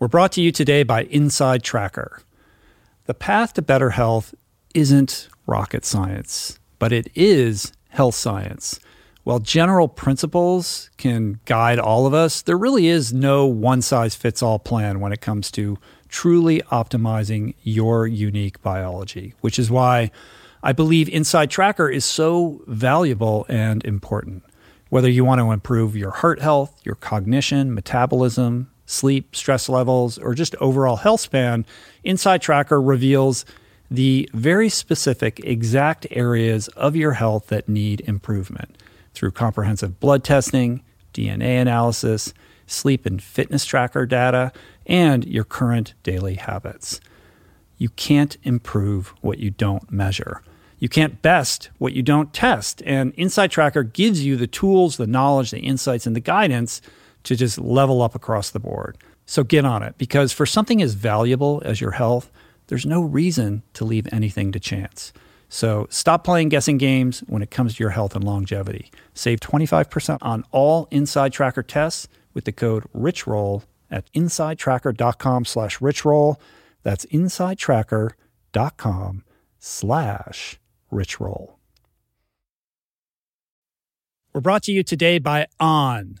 We're brought to you today by Inside Tracker. The path to better health isn't rocket science, but it is health science. While general principles can guide all of us, there really is no one size fits all plan when it comes to truly optimizing your unique biology, which is why I believe Inside Tracker is so valuable and important. Whether you want to improve your heart health, your cognition, metabolism, sleep, stress levels, or just overall health span, Inside Tracker reveals the very specific, exact areas of your health that need improvement through comprehensive blood testing, DNA analysis, sleep and fitness tracker data, and your current daily habits. You can't improve what you don't measure. You can't best what you don't test. And Inside Tracker gives you the tools, the knowledge, the insights, and the guidance to just level up across the board. So get on it because for something as valuable as your health, there's no reason to leave anything to chance. So stop playing guessing games when it comes to your health and longevity. Save 25% on all Inside Tracker tests with the code RICHROLL at insidetracker.com slash richroll. That's insidetracker.com slash richroll. We're brought to you today by On.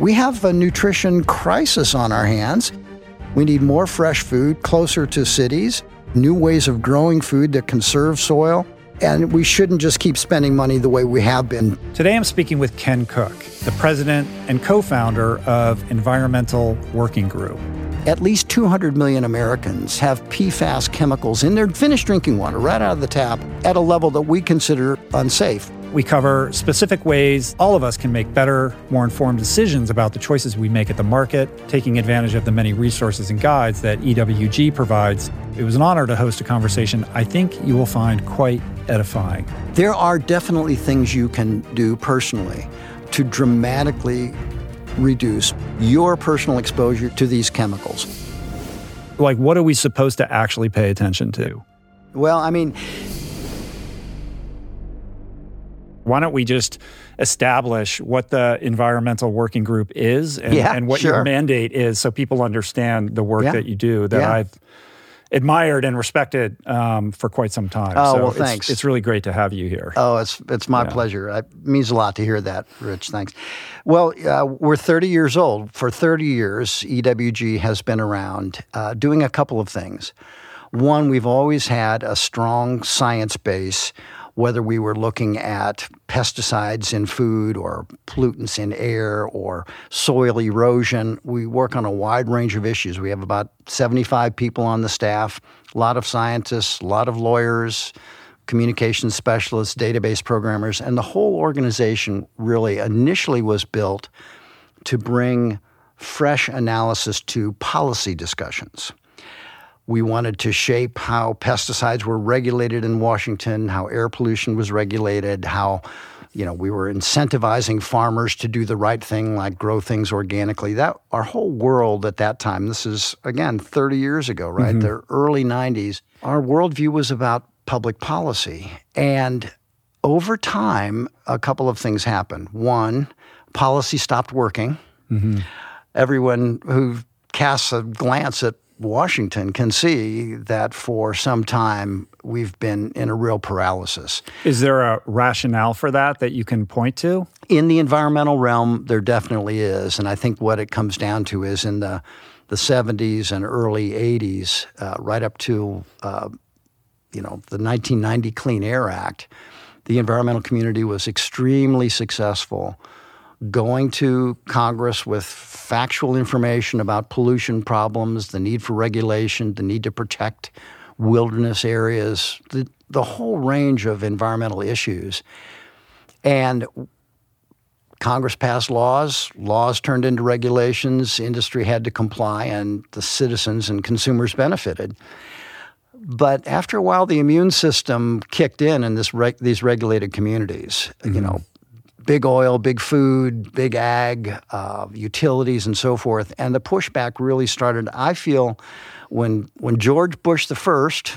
We have a nutrition crisis on our hands. We need more fresh food closer to cities, new ways of growing food that conserve soil, and we shouldn't just keep spending money the way we have been. Today I'm speaking with Ken Cook, the president and co founder of Environmental Working Group. At least 200 million Americans have PFAS chemicals in their finished drinking water right out of the tap at a level that we consider unsafe. We cover specific ways all of us can make better, more informed decisions about the choices we make at the market, taking advantage of the many resources and guides that EWG provides. It was an honor to host a conversation I think you will find quite edifying. There are definitely things you can do personally to dramatically reduce your personal exposure to these chemicals. Like, what are we supposed to actually pay attention to? Well, I mean, why don't we just establish what the environmental working group is and, Yeah, and what sure. your mandate is so people understand the work Yeah. that you do that Yeah. I've admired and respected um, for quite some time. Oh, so well, it's, thanks. It's really great to have you here. Oh, it's it's my pleasure. It means a lot to hear that, Rich. Thanks. Well, uh, we're 30 years old. For 30 years, EWG has been around uh, doing a couple of things. One, we've always had a strong science base, whether we were looking at pesticides in food or pollutants in air or soil erosion. We work on a wide range of issues. We have about 75 people on the staff, a lot of scientists, a lot of lawyers, communications specialists, database programmers, and the whole organization really initially was built to bring fresh analysis to policy discussions. We wanted to shape how pesticides were regulated in Washington, how air pollution was regulated, how you know, we were incentivizing farmers to do the right thing, like grow things organically. That our whole world at that time. This is again 30 years ago, right? Mm-hmm. The early 90s. Our worldview was about public policy, and over time, a couple of things happened. One, policy stopped working. Mm-hmm. Everyone who casts a glance at Washington can see that for some time we've been in a real paralysis. Is there a rationale for that that you can point to? In the environmental realm, there definitely is. And I think what it comes down to is in the, the 70s and early 80s, uh, right up to uh, you know the 1990 Clean Air Act, the environmental community was extremely successful going to Congress with factual information about pollution problems, the need for regulation, the need to protect wilderness areas, the, the whole range of environmental issues. And Congress passed laws, laws turned into regulations, industry had to comply, and the citizens and consumers benefited. But after a while, the immune system kicked in in this reg- these regulated communities. Mm-hmm. You know, big oil, big food, big ag, uh, utilities, and so forth. And the pushback really started, I feel, when, when George Bush the first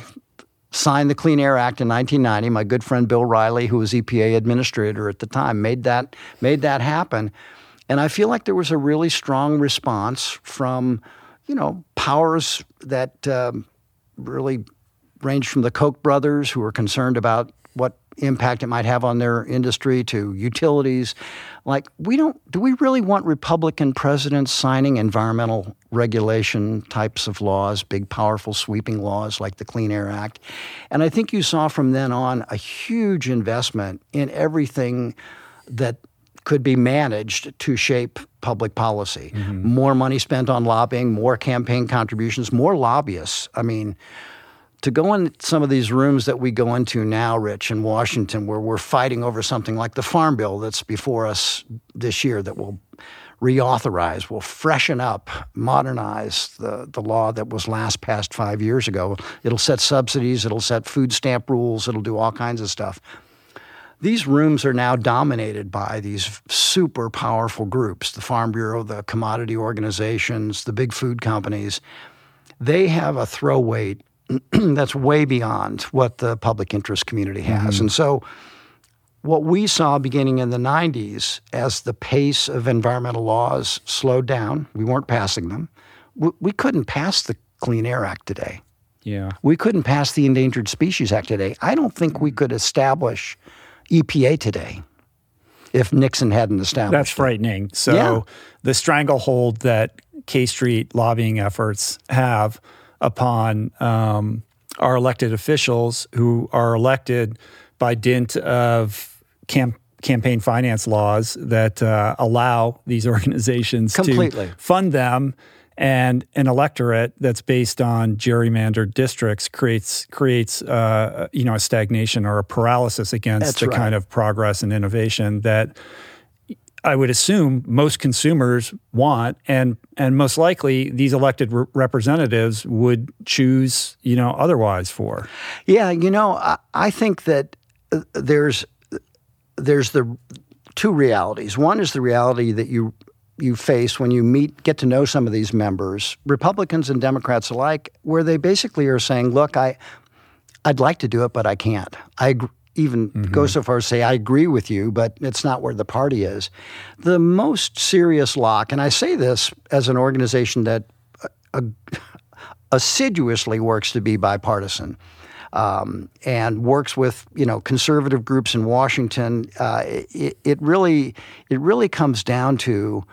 signed the Clean Air Act in 1990. My good friend Bill Reilly, who was EPA administrator at the time, made that made that happen. And I feel like there was a really strong response from, you know, powers that um, really ranged from the Koch brothers, who were concerned about what impact it might have on their industry to utilities. Like, we don't, do we really want Republican presidents signing environmental regulation types of laws, big, powerful, sweeping laws like the Clean Air Act? And I think you saw from then on a huge investment in everything that could be managed to shape public policy. Mm-hmm. More money spent on lobbying, more campaign contributions, more lobbyists. I mean, to go in some of these rooms that we go into now, Rich, in Washington, where we're fighting over something like the Farm Bill that's before us this year that will reauthorize, will freshen up, modernize the, the law that was last passed five years ago. It'll set subsidies, it'll set food stamp rules, it'll do all kinds of stuff. These rooms are now dominated by these super powerful groups the Farm Bureau, the commodity organizations, the big food companies. They have a throw weight that's way beyond what the public interest community has. Mm-hmm. And so, what we saw beginning in the 90s as the pace of environmental laws slowed down, we weren't passing them. We, we couldn't pass the Clean Air Act today. Yeah. We couldn't pass the Endangered Species Act today. I don't think we could establish EPA today if Nixon hadn't established. That's frightening. So yeah. the stranglehold that K Street lobbying efforts have upon um, our elected officials who are elected by dint of camp, campaign finance laws that uh, allow these organizations Completely. to fund them and an electorate that's based on gerrymandered districts creates creates uh, you know a stagnation or a paralysis against that's the right. kind of progress and innovation that I would assume most consumers want, and and most likely these elected re- representatives would choose, you know, otherwise for. Yeah, you know, I, I think that uh, there's there's the two realities. One is the reality that you you face when you meet, get to know some of these members, Republicans and Democrats alike, where they basically are saying, "Look, I I'd like to do it, but I can't. I even mm-hmm. go so far as to say, I agree with you, but it's not where the party is. The most serious lock, and I say this as an organization that uh, assiduously works to be bipartisan. Um, and works with you know conservative groups in Washington. Uh, it, it, really it really comes down to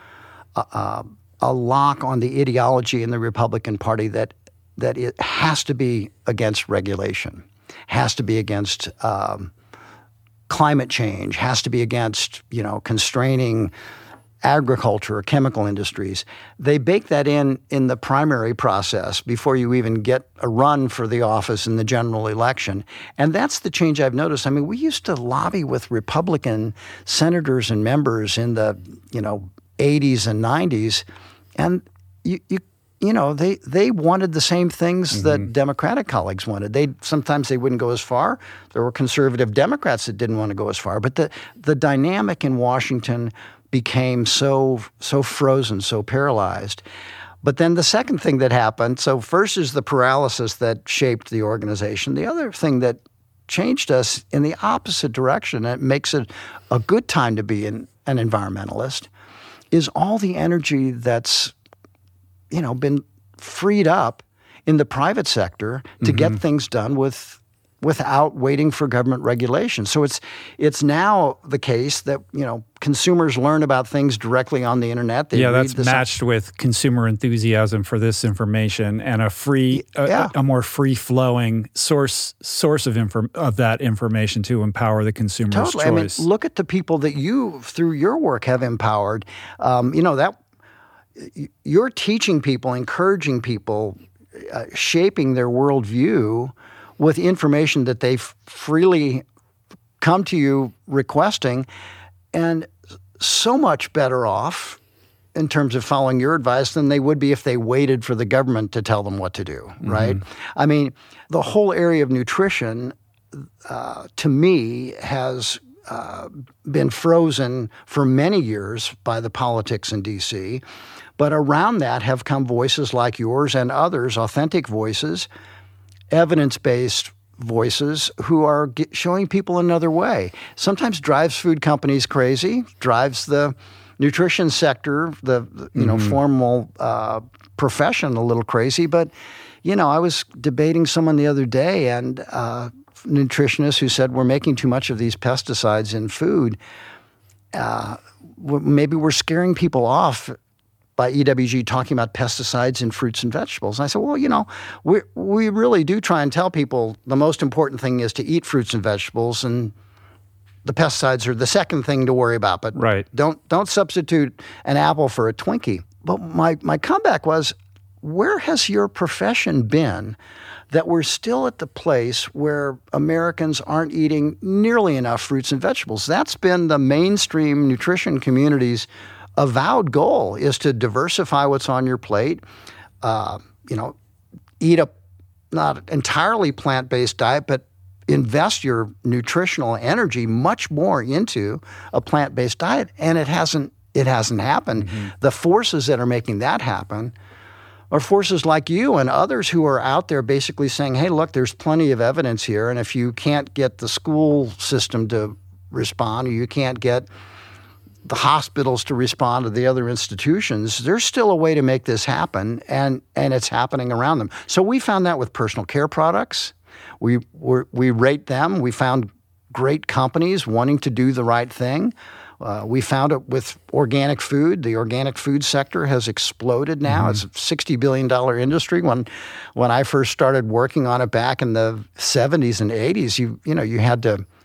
a, a lock on the ideology in the Republican Party that that it has to be against regulation has to be against um, climate change, has to be against you know constraining agriculture or chemical industries. They bake that in in the primary process before you even get a run for the office in the general election. And that's the change I've noticed. I mean, we used to lobby with Republican senators and members in the, you know, 80s and 90s and you, you you know, they they wanted the same things mm-hmm. that Democratic colleagues wanted. They sometimes they wouldn't go as far. There were conservative Democrats that didn't want to go as far. But the the dynamic in Washington became so so frozen, so paralyzed. But then the second thing that happened, so first is the paralysis that shaped the organization. The other thing that changed us in the opposite direction, and it makes it a good time to be an, an environmentalist, is all the energy that's you know been freed up in the private sector to mm-hmm. get things done with without waiting for government regulation. So it's it's now the case that you know consumers learn about things directly on the internet. They yeah, that's matched with consumer enthusiasm for this information and a free, yeah. a, a, more free flowing source source of inform, of that information to empower the consumer's totally. choice. I mean, look at the people that you through your work have empowered. Um, you know that you're teaching people, encouraging people, uh, shaping their worldview with information that they freely come to you requesting, and so much better off in terms of following your advice than they would be if they waited for the government to tell them what to do, mm-hmm. right? I mean, the whole area of nutrition, uh, to me, has uh, been frozen for many years by the politics in D.C. But around that have come voices like yours and others, authentic voices evidence based voices who are get, showing people another way. Sometimes drives food companies crazy, drives the nutrition sector, the you know mm-hmm. formal uh, profession a little crazy. But you know, I was debating someone the other day, and uh, nutritionist who said we're making too much of these pesticides in food. Uh, maybe we're scaring people off by EWG talking about pesticides in fruits and vegetables. And I said, well, you know, we, we really do try and tell people the most important thing is to eat fruits and vegetables and the pesticides are the second thing to worry about. But right. don't don't substitute an apple for a Twinkie. But my, my comeback was, where has your profession been that we're still at the place where Americans aren't eating nearly enough fruits and vegetables? That's been the mainstream nutrition community's avowed goal is to diversify what's on your plate. Uh, you know, eat a not entirely plant based diet, but invest your nutritional energy much more into a plant based diet. And it hasn't it hasn't happened. Mm-hmm. The forces that are making that happen are forces like you and others who are out there basically saying, hey, look, there's plenty of evidence here. And if you can't get the school system to respond or you can't get the hospitals to respond to the other institutions, there's still a way to make this happen, and, and it's happening around them. So we found that with personal care products. We, we rate them. We found great companies wanting to do the right thing. Uh, we found it with organic food. The organic food sector has exploded now. Mm-hmm. It's a $60 billion industry. When, when I first started working on it back in the 70s and 80s, you, you, know, you had to –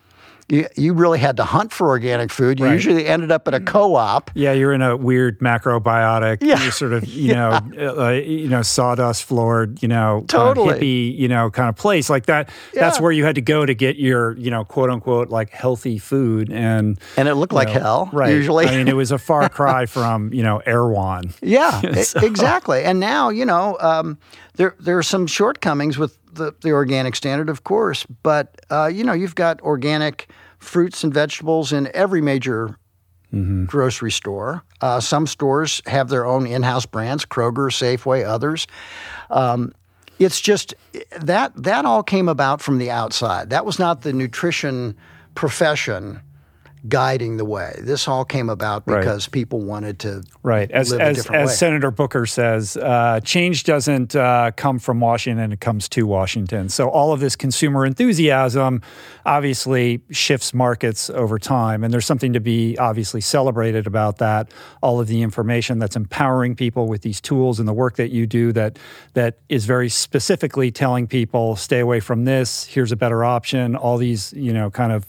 you, you really had to hunt for organic food. You right. usually ended up at a co-op. Yeah, you're in a weird macrobiotic, yeah. sort of, you yeah. know, uh, you know, sawdust floored, you know, totally. uh, hippie, you know, kind of place like that. Yeah. That's where you had to go to get your, you know, quote unquote, like healthy food, and and it looked like know, hell. Right. Usually, I mean, it was a far cry from you know Erewhon. Yeah, so. exactly. And now you know. Um, there there are some shortcomings with the, the organic standard, of course, but uh, you know you've got organic fruits and vegetables in every major mm-hmm. grocery store. Uh, some stores have their own in-house brands: Kroger, Safeway, others. Um, it's just that that all came about from the outside. That was not the nutrition profession guiding the way. This all came about because right. people wanted to right. As as, as Senator Booker says, uh, change doesn't uh, come from Washington; it comes to Washington. So all of this consumer enthusiasm obviously shifts markets over time, and there's something to be obviously celebrated about that. All of the information that's empowering people with these tools and the work that you do that that is very specifically telling people stay away from this. Here's a better option. All these you know kind of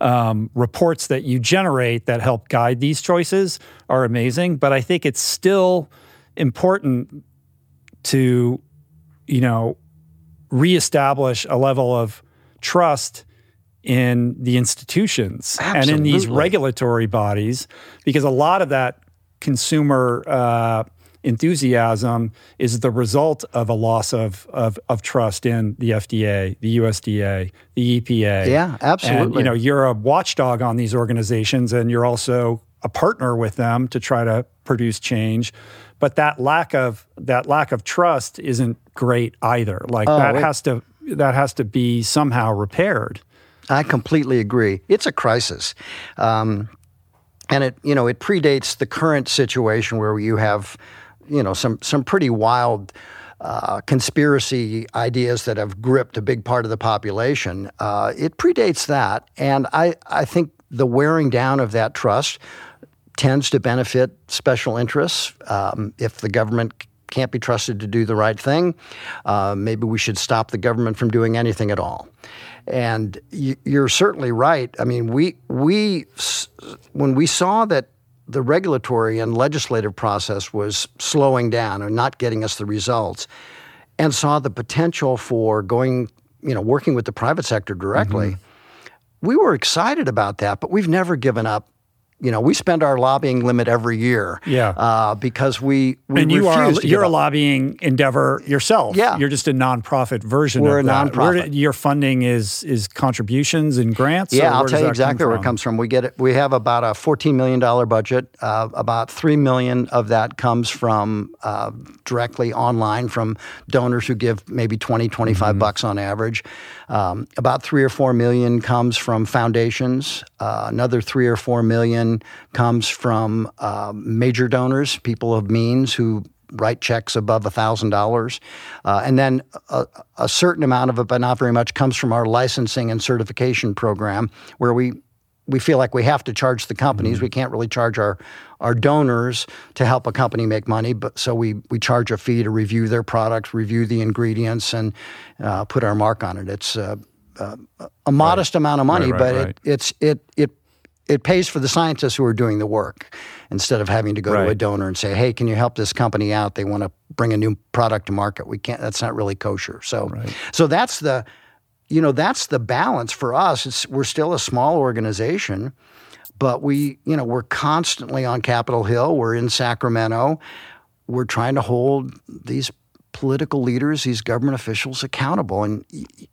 um, reports that you generate that help guide these choices are amazing. But I think it's still important to, you know, reestablish a level of trust in the institutions Absolutely. and in these regulatory bodies because a lot of that consumer uh, enthusiasm is the result of a loss of, of, of trust in the FDA, the USDA, the EPA. Yeah, absolutely. And, you know, you're a watchdog on these organizations and you're also a partner with them to try to produce change. But that lack of that lack of trust isn't great either. Like Oh, that it- has to that has to be somehow repaired. I completely agree. It's a crisis. Um, and it, you know, it predates the current situation where you have, you know, some some pretty wild uh, conspiracy ideas that have gripped a big part of the population. Uh, it predates that, and I I think the wearing down of that trust tends to benefit special interests. Um, if the government can't be trusted to do the right thing, uh, maybe we should stop the government from doing anything at all. And y- you're certainly right. I mean, we we when we saw that the regulatory and legislative process was slowing down and not getting us the results, and saw the potential for going, you know, working with the private sector directly, mm-hmm. we were excited about that. But we've never given up. You know, we spend our lobbying limit every year. Yeah. Uh, because we, we and you are you're a lobbying endeavor yourself. Yeah. you're just a nonprofit version. We're of a that. Nonprofit. do- your funding is is contributions and grants. Yeah, I'll tell you exactly where it comes from. We get it. We have about a fourteen million dollar budget. Uh, about three million of that comes from uh, directly online from donors who give maybe 20, 25 Mm-hmm. bucks on average. Um, about three or four million comes from foundations. Uh, another three or four million comes from uh, major donors, people of means who write checks above thousand dollars, uh, and then a, a certain amount of it, but not very much, comes from our licensing and certification program, where we we feel like we have to charge the companies. We can't really charge our our donors to help a company make money, but so we we charge a fee to review their products, review the ingredients, and uh, put our mark on it. It's uh, uh, a modest amount of money, Right, right, but right. It, it's it it it pays for the scientists who are doing the work instead of having to go to a donor and say, "Hey, can you help this company out? They want to bring a new product to market. We can't. That's not really kosher." So, so that's the, you know, that's the balance for us. It's we're still a small organization, but we, you know, we're constantly on Capitol Hill. We're in Sacramento. We're trying to hold these political leaders, these government officials accountable, and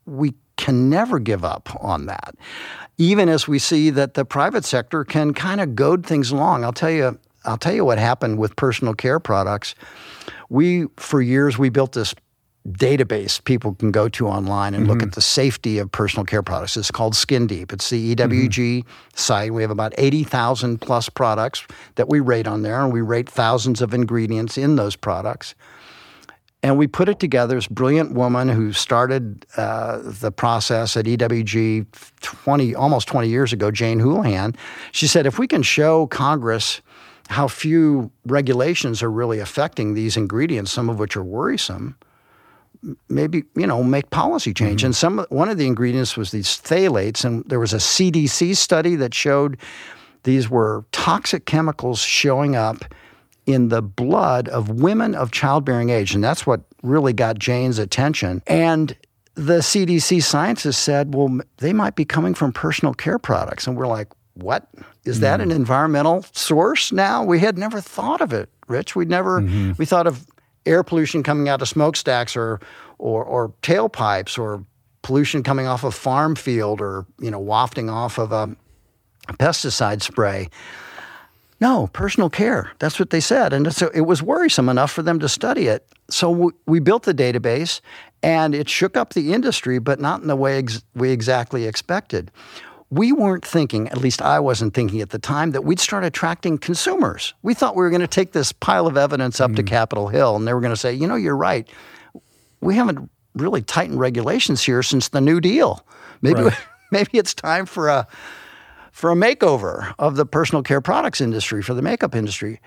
we can never give up on that. Even as we see that the private sector can kind of goad things along. I'll tell you. I'll tell you what happened with personal care products. We, for years, we built this database people can go to online and look mm-hmm. at the safety of personal care products. It's called Skin Deep. It's the EWG mm-hmm. site. We have about 80,000 plus products that we rate on there, and we rate thousands of ingredients in those products. And we put it together. This brilliant woman who started uh, the process at EWG 20, almost 20 years ago, Jane Houlihan. She said, if we can show Congress how few regulations are really affecting these ingredients, some of which are worrisome, maybe you know make policy change. And some one of the ingredients was these phthalates, and there was a CDC study that showed these were toxic chemicals showing up in the blood of women of childbearing age, and that's what really got Jane's attention. And the CDC scientists said, well, they might be coming from personal care products, and we're like, what is that hmm. an environmental source now? We had never thought of it, Rich. We'd never mm-hmm. we thought of air pollution coming out of smokestacks or or or tailpipes or pollution coming off a farm field or you know wafting off of a pesticide spray. No, personal care. That's what they said. And so it was worrisome enough for them to study it. So we, we built the database and it shook up the industry, but not in the way ex- we exactly expected. We weren't thinking, at least I wasn't thinking at the time, that we'd start attracting consumers. We thought we were going to take this pile of evidence up to mm. Capitol Hill and they were going to say, you know, you're right. We haven't really tightened regulations here since the New Deal. Maybe, Right. maybe it's time for a for a makeover of the personal care products industry, for the makeup industry.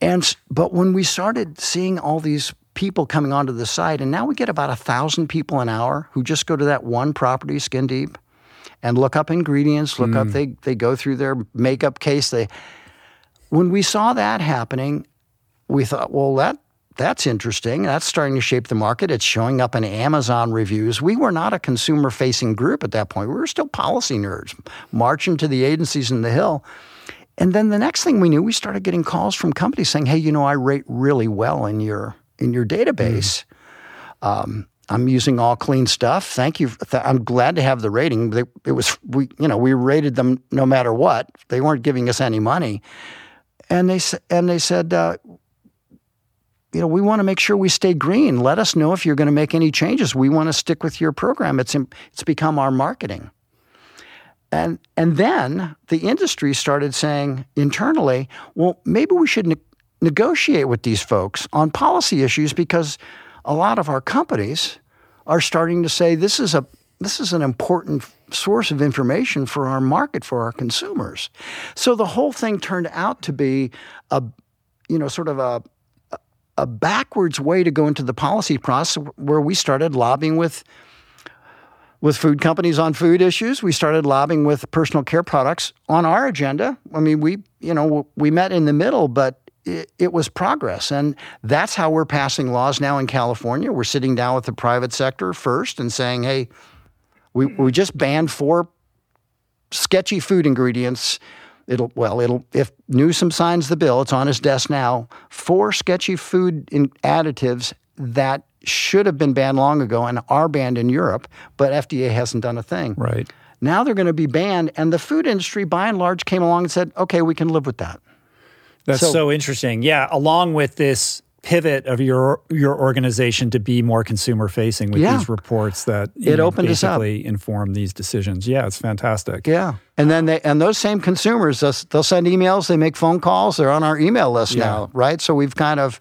And but when we started seeing all these people coming onto the site, and now we get about a thousand people an hour who just go to that one property, Skin Deep, and look up ingredients, look up hmm. they they go through their makeup case. They when we saw that happening, we thought, well, that that's interesting. That's starting to shape the market. It's showing up in Amazon reviews. We were not a consumer facing group at that point. We were still policy nerds marching to the agencies in the Hill. And then the next thing we knew, we started getting calls from companies saying, "Hey, you know, I rate really well in your in your database. Mm. Um, I'm using all clean stuff. Thank you. I'm glad to have the rating. It was we, you know, we rated them no matter what. They weren't giving us any money, and they and they said, uh, you know, we want to make sure we stay green. Let us know if you're going to make any changes. We want to stick with your program. It's it's become our marketing. And and then the industry started saying internally, well, maybe we should ne- negotiate with these folks on policy issues because a lot of our companies are starting to say this is a this is an important source of information for our market for our consumers. So the whole thing turned out to be a you know sort of a a backwards way to go into the policy process where we started lobbying with with food companies on food issues. We started lobbying with personal care products on our agenda. I mean, we you know we met in the middle, but it, it was progress, and that's how we're passing laws now in California. We're sitting down with the private sector first and saying, "Hey, we we just banned four sketchy food ingredients It'll well, it'll if Newsom signs the bill, it's on his desk now. Four sketchy food additives that should have been banned long ago and are banned in Europe, but FDA hasn't done a thing. Right. Now they're going to be banned, and the food industry, by and large, came along and said, "Okay, we can live with that." That's so, so interesting. Yeah, along with this pivot of your your organization to be more consumer facing with yeah. these reports that it know, opened basically inform these decisions. Yeah, it's fantastic. Yeah, and then they and those same consumers they'll, they'll send emails, they make phone calls, they're on our email list yeah. now, right? So we've kind of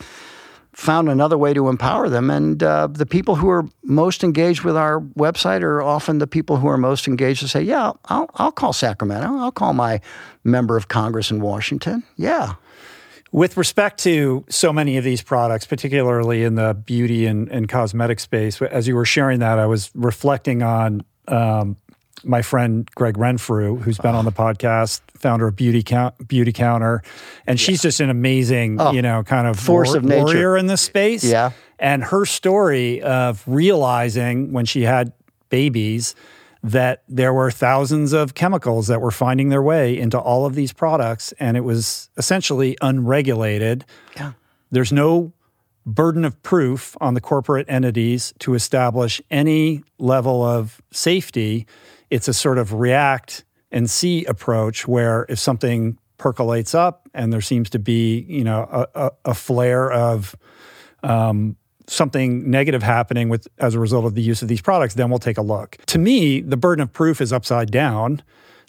found another way to empower them, and uh, the people who are most engaged with our website are often the people who are most engaged to say, "Yeah, I'll I'll call Sacramento, I'll call my member of Congress in Washington." Yeah. With respect to so many of these products, particularly in the beauty and, and cosmetic space, as you were sharing that, I was reflecting on um, my friend Gregg Renfrew, who's been oh. on the podcast, founder of Beauty Count, Beautycounter, and she's just an amazing, oh, you know, kind of force war, of nature warrior in this space. Yeah, and her story of realizing when she had babies that there were thousands of chemicals that were finding their way into all of these products, and it was essentially unregulated. Yeah. There's no burden of proof on the corporate entities to establish any level of safety. It's a sort of react and see approach where if something percolates up and there seems to be, you know, a, a, a flare of um, something negative happening with as a result of the use of these products, then we'll take a look. To me, the burden of proof is upside down.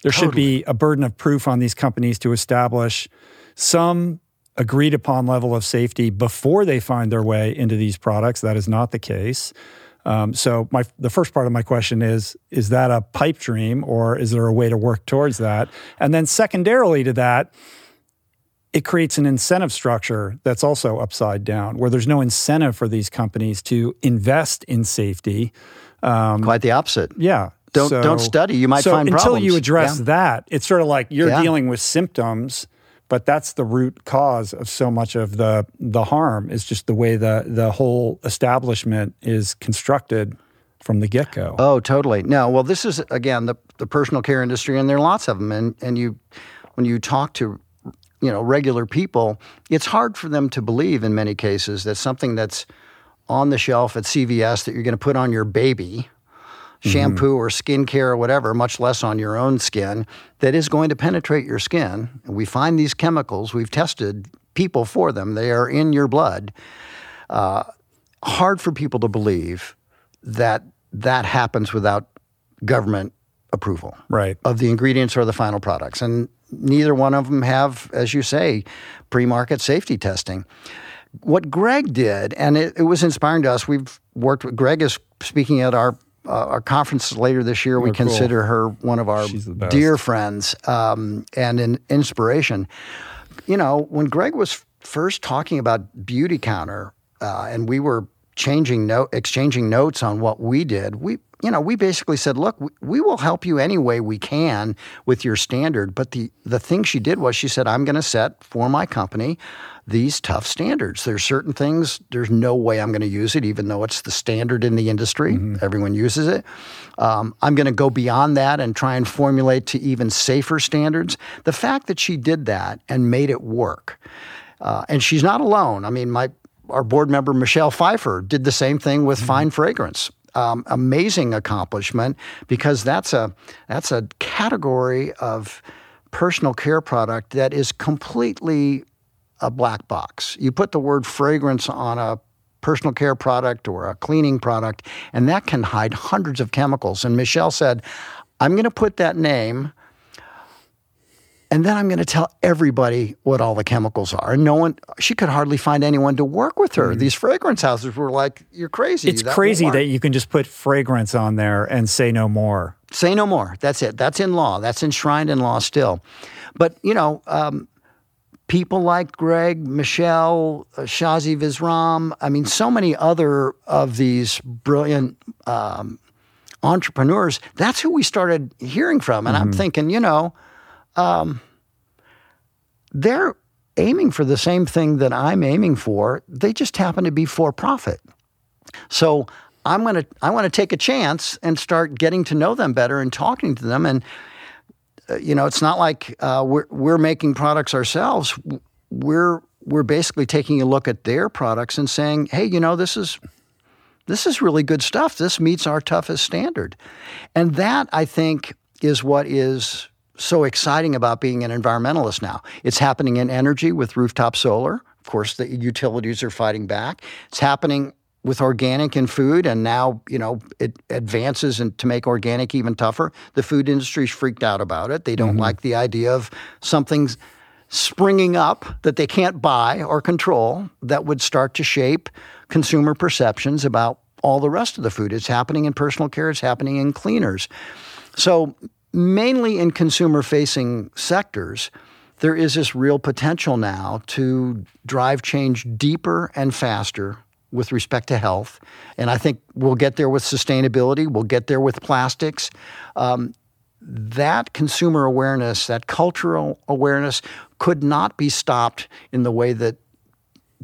There totally. should be a burden of proof on these companies to establish some agreed upon level of safety before they find their way into these products. That is not the case. Um, so my the first part of my question is is that a pipe dream or is there a way to work towards that? And then secondarily to that, it creates an incentive structure that's also upside down, where there's no incentive for these companies to invest in safety. Um, Quite the opposite. Yeah. Don't so, don't study. You might so find until problems. you address yeah. that, it's sort of like you're yeah. dealing with symptoms, but that's the root cause of so much of the the harm. Is just the way the the whole establishment is constructed from the get go. Oh, totally. No, well, this is again the the personal care industry, and there are lots of them, and and you when you talk to you know regular people, it's hard for them to believe in many cases that something that's on the shelf at CVS that you're going to put on your baby, mm-hmm. shampoo or skincare or whatever, much less on your own skin, that is going to penetrate your skin. And we find these chemicals. We've tested people for them. They are in your blood. Uh, hard for people to believe that that happens without government approval right. of the ingredients or the final products. And neither one of them have, as you say, pre market safety testing. What Gregg did, and it, it, was inspiring to us, we've worked with Gregg is speaking at our uh, our conference later this year. We oh, consider her one of our dear friends um, and an inspiration. You know, when Gregg was first talking about Beautycounter, uh, and we were changing note, exchanging notes on what we did, we you know, we basically said, look, we, will help you any way we can with your standard. But the, the thing she did was she said, I'm going to set for my company these tough standards. There's certain things, there's no way I'm going to use it, even though it's the standard in the industry. Mm-hmm. Everyone uses it. Um, I'm going to go beyond that and try and formulate to even safer standards. The fact that she did that and made it work, uh, and she's not alone. I mean, my our board member Michelle Pfeiffer did the same thing with mm-hmm. fine fragrance um, amazing accomplishment because that's a that's a category of personal care product that is completely a black box. You put the word fragrance on a personal care product or a cleaning product, and that can hide hundreds of chemicals. And Michelle said, I'm going to put that name and then I'm going to tell everybody what all the chemicals are. And no one, she could hardly find anyone to work with her. Mm-hmm. These fragrance houses were like, "You're crazy." It's that crazy that you can just put fragrance on there and say no more. Say no more. That's it. That's in law. That's enshrined in law still. But you know, um, people like Gregg, Michelle, uh, Shazi Visram. I mean, so many other of these brilliant. Um, entrepreneurs that's who we started hearing from and mm-hmm. i'm thinking you know um, they're aiming for the same thing that I'm aiming for. They just happen to be for profit. So I'm gonna I want to take a chance and start getting to know them better and talking to them. And uh, you know, it's not like uh, we're we're making products ourselves. We're we're basically taking a look at their products and saying, hey, you know, this is this is really good stuff. This meets our toughest standard. And that I think is what is so exciting about being an environmentalist now. It's happening in energy with rooftop solar. Of course, the utilities are fighting back. It's happening with organic in food, and now you know it advances and to make organic even tougher. The food industry's freaked out about it. They don't mm-hmm. like the idea of something springing up that they can't buy or control that would start to shape consumer perceptions about all the rest of the food. It's happening in personal care. It's happening in cleaners. So mainly in consumer facing sectors, there is this real potential now to drive change deeper and faster with respect to health. And I think we'll get there with sustainability, we'll get there with plastics. Um, that consumer awareness, that cultural awareness, could not be stopped in the way that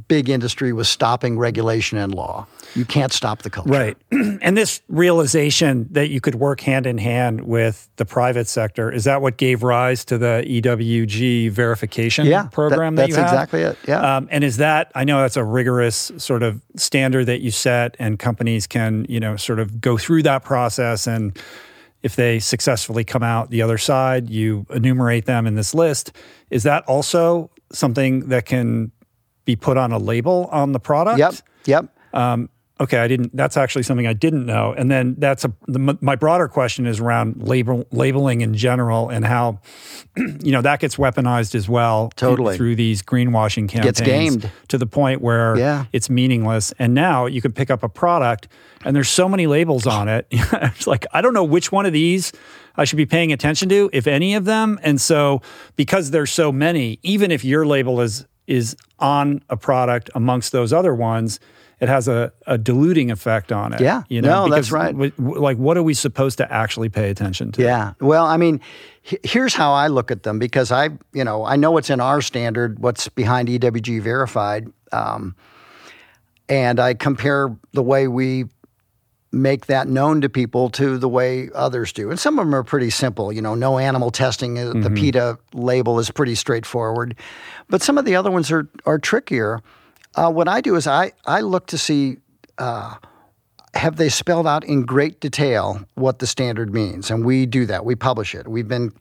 big industry was stopping regulation and law. You can't stop the culture. Right. and this realization that you could work hand in hand with the private sector, is that what gave rise to the EWG verification yeah, program that, that you have? That's exactly it. Yeah. Um, and is that, I know that's a rigorous sort of standard that you set and companies can, you know, sort of go through that process and if they successfully come out the other side, you enumerate them in this list. Is that also something that can be put on a label on the product. Yep. Yep. Um, okay, I didn't. That's actually something I didn't know. And then that's a the, my broader question is around label labeling in general and how you know that gets weaponized as well. Totally through these greenwashing campaigns. Gets gamed to the point where yeah. it's meaningless. And now you can pick up a product and there's so many labels on it. it's like I don't know which one of these. I should be paying attention to, if any of them. And so, because there's so many, even if your label is is on a product amongst those other ones, it has a, a diluting effect on it. Yeah, you know, no, that's right. like, what are we supposed to actually pay attention to? Yeah, well, I mean, here's how I look at them because I, you know, I know what's in our standard, what's behind EWG verified, um, and I compare the way we make that known to people to the way others do. And some of them are pretty simple. You know, no animal testing. Uh, mm-hmm. The PETA label is pretty straightforward. But some of the other ones are, are trickier. Uh, what I do is I, I look to see uh, have they spelled out in great detail what the standard means? And we do that. We publish it. We've been,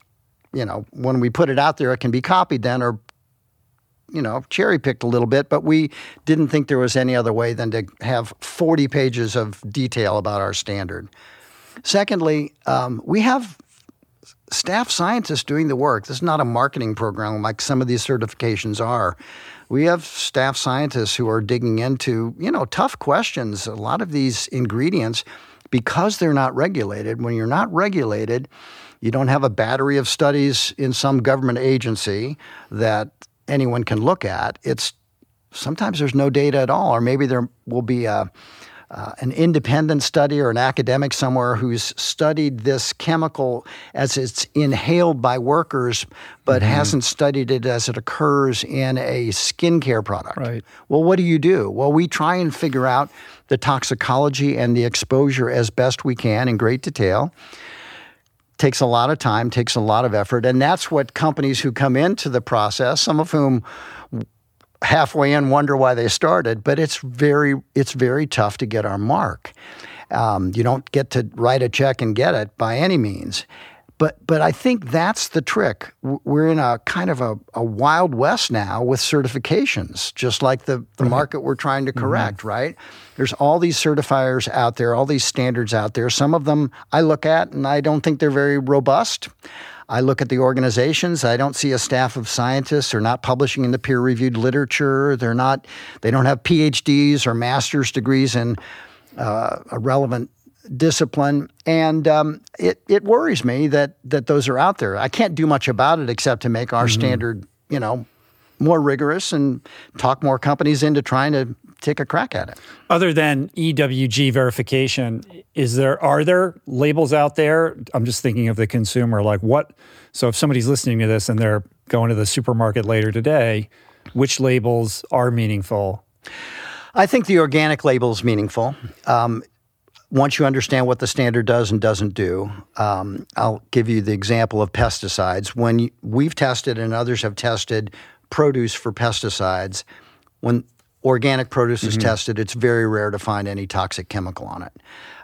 you know, when we put it out there, it can be copied then or you know, cherry picked a little bit, but we didn't think there was any other way than to have 40 pages of detail about our standard. Secondly, um, we have staff scientists doing the work. This is not a marketing program like some of these certifications are. We have staff scientists who are digging into, you know, tough questions. A lot of these ingredients, because they're not regulated, when you're not regulated, you don't have a battery of studies in some government agency that anyone can look at. It's sometimes there's no data at all, or maybe there will be a uh, an independent study or an academic somewhere who's studied this chemical as it's inhaled by workers, but mm-hmm. hasn't studied it as it occurs in a skincare product. Right. Well, what do you do? Well, we try and figure out the toxicology and the exposure as best we can in great detail takes a lot of time, takes a lot of effort, and that's what companies who come into the process, some of whom halfway in wonder why they started, but it's very it's very tough to get our mark. Um, you don't get to write a check and get it by any means. But but I think that's the trick. We're in a kind of a, a wild west now with certifications, just like the, the right. market we're trying to mm-hmm. correct, mm-hmm. right? There's all these certifiers out there, all these standards out there. Some of them I look at and I don't think they're very robust. I look at the organizations. I don't see a staff of scientists. They're not publishing in the peer-reviewed literature. They're not. They don't have PhDs or master's degrees in uh, a relevant discipline, and um, it it worries me that that those are out there. I can't do much about it except to make our mm-hmm. standard, you know, more rigorous and talk more companies into trying to take a crack at it. Other than EWG verification, is there are there labels out there? I'm just thinking of the consumer. Like what? So if somebody's listening to this and they're going to the supermarket later today, which labels are meaningful? I think the organic label is meaningful. Um, once you understand what the standard does and doesn't do, um, I'll give you the example of pesticides. When you, we've tested and others have tested produce for pesticides, when organic produce mm-hmm. is tested, it's very rare to find any toxic chemical on it.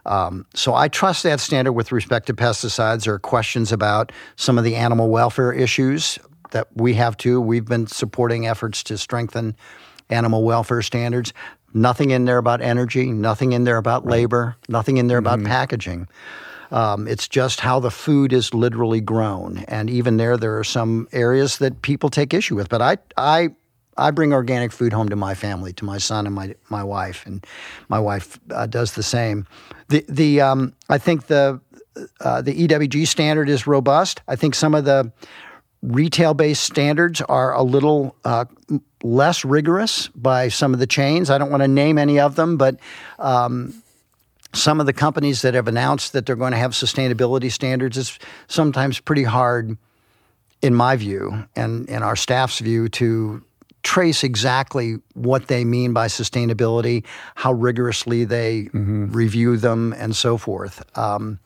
Um, so I trust that standard with respect to pesticides. There are questions about some of the animal welfare issues that we have too. We've been supporting efforts to strengthen animal welfare standards. Nothing in there about energy, nothing in there about labor, nothing in there mm-hmm. about packaging. Um, it's just how the food is literally grown, and even there, there are some areas that people take issue with. But I, I, I bring organic food home to my family, to my son and my my wife, and my wife uh, does the same. The the um, I think the uh, the EWG standard is robust. I think some of the retail based standards are a little uh, less rigorous by some of the chains. I don't want to name any of them, but um, some of the companies that have announced that they're going to have sustainability standards, it's sometimes pretty hard, in my view and in our staff's view, to trace exactly what they mean by sustainability, how rigorously they mm-hmm. review them, and so forth. Um,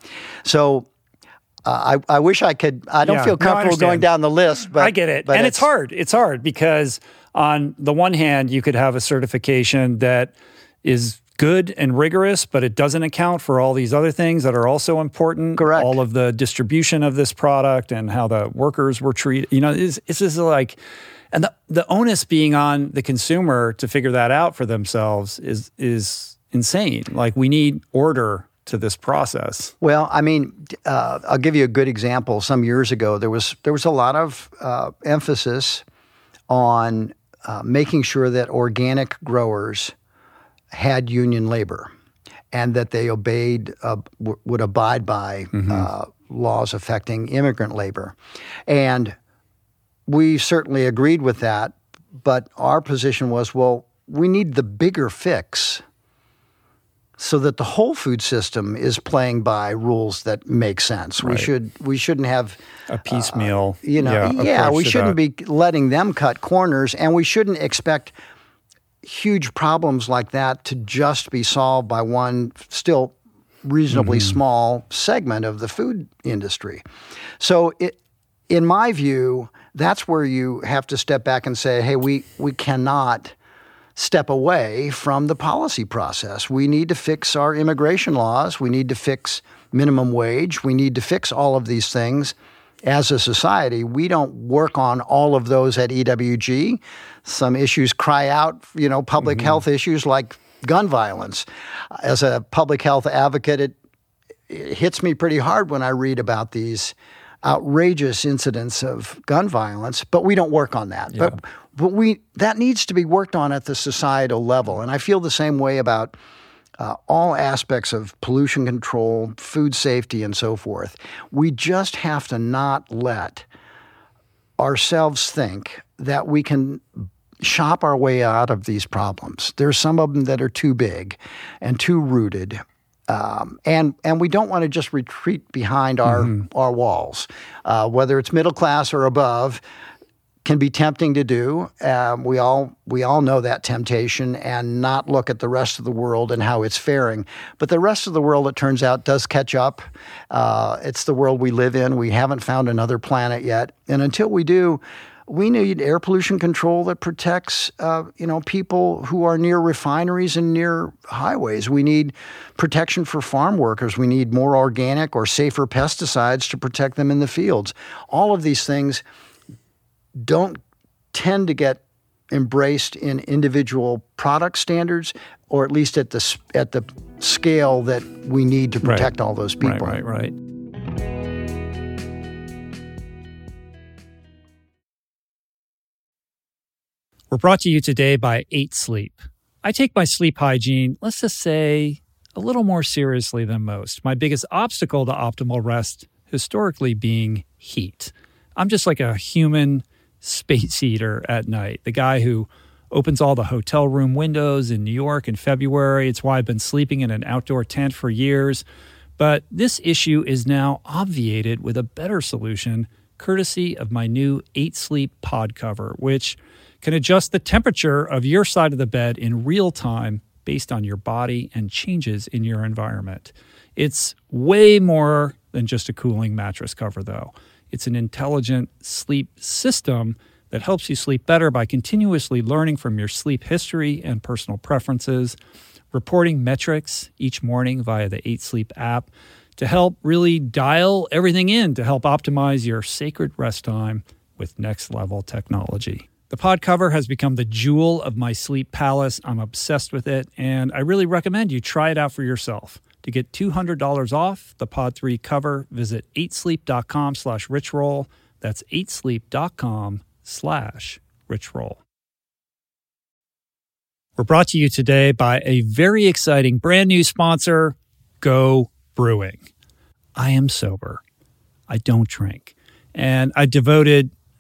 so uh, I, I wish I could. I don't yeah, feel comfortable no, going down the list, but I get it, and it's, it's, hard. It's hard because on the one hand, you could have a certification that is good and rigorous, but it doesn't account for all these other things that are also important. Correct. All of the distribution of this product and how the workers were treated. You know, it's, it's just like, and the the onus being on the consumer to figure that out for themselves is is insane. Like we need order to this process? Well, I mean, uh, I'll give you a good example. Some years ago, there was there was a lot of uh, emphasis on uh, making sure that organic growers had union labor and that they obeyed uh, w- would abide by mm-hmm. Uh, laws affecting immigrant labor, and we certainly agreed with that. But our position was, well, we need the bigger fix so that the whole food system is playing by rules that make sense. Right. We should we shouldn't have a piecemeal. Uh, you know, yeah, yeah we shouldn't that. be letting them cut corners, and we shouldn't expect huge problems like that to just be solved by one still reasonably mm-hmm. small segment of the food industry. So it, in my view, that's where you have to step back and say, "Hey, we we cannot." Step away from the policy process. We need to fix our immigration laws. We need to fix minimum wage. We need to fix all of these things as a society. We don't work on all of those at EWG. Some issues cry out, you know, public mm-hmm. health issues like gun violence. As a public health advocate, it, it hits me pretty hard when I read about these outrageous incidents of gun violence, but we don't work on that. Yeah. But but we that needs to be worked on at the societal level, and I feel the same way about uh, all aspects of pollution control, food safety, and so forth. We just have to not let ourselves think that we can shop our way out of these problems. There's some of them that are too big and too rooted. Um, and and we don't want to just retreat behind our mm-hmm. our walls, uh, whether it's middle class or above can be tempting to do. Um, we all we all know that temptation, and not look at the rest of the world and how it's faring. But the rest of the world, it turns out, does catch up. Uh, it's the world we live in. We haven't found another planet yet, and until we do. We need air pollution control that protects, uh, you know, people who are near refineries and near highways. We need protection for farm workers. We need more organic or safer pesticides to protect them in the fields. All of these things don't tend to get embraced in individual product standards, or at least at the at the scale that we need to protect right. all those people. Right, right, right. We're brought to you today by 8 Sleep. I take my sleep hygiene, let's just say, a little more seriously than most. My biggest obstacle to optimal rest historically being heat. I'm just like a human space heater at night. The guy who opens all the hotel room windows in New York in February. It's why I've been sleeping in an outdoor tent for years. But this issue is now obviated with a better solution, courtesy of my new 8 Sleep pod cover, which can adjust the temperature of your side of the bed in real time based on your body and changes in your environment. It's way more than just a cooling mattress cover, though. It's an intelligent sleep system that helps you sleep better by continuously learning from your sleep history and personal preferences, reporting metrics each morning via the 8 Sleep app to help really dial everything in to help optimize your sacred rest time with next level technology. The pod cover has become the jewel of my sleep palace. I'm obsessed with it, and I really recommend you try it out for yourself. To get $200 off the Pod 3 cover, visit 8sleep.com slash richroll. That's 8sleep.com slash richroll. We're brought to you today by a very exciting brand new sponsor, Go Brewing. I am sober. I don't drink. And I devoted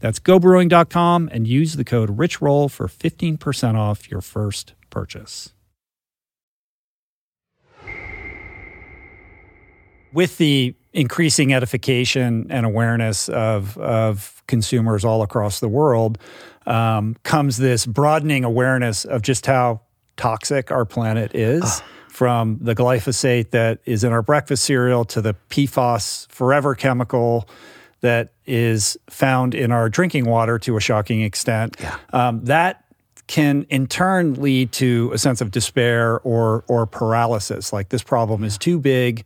That's gobrewing.com and use the code RICHROLL for 15% off your first purchase. With the increasing edification and awareness of, of consumers all across the world um, comes this broadening awareness of just how toxic our planet is. Uh. From the glyphosate that is in our breakfast cereal to the PFAS forever chemical that is found in our drinking water to a shocking extent. Yeah. Um, that can in turn lead to a sense of despair or or paralysis. Like this problem is too big.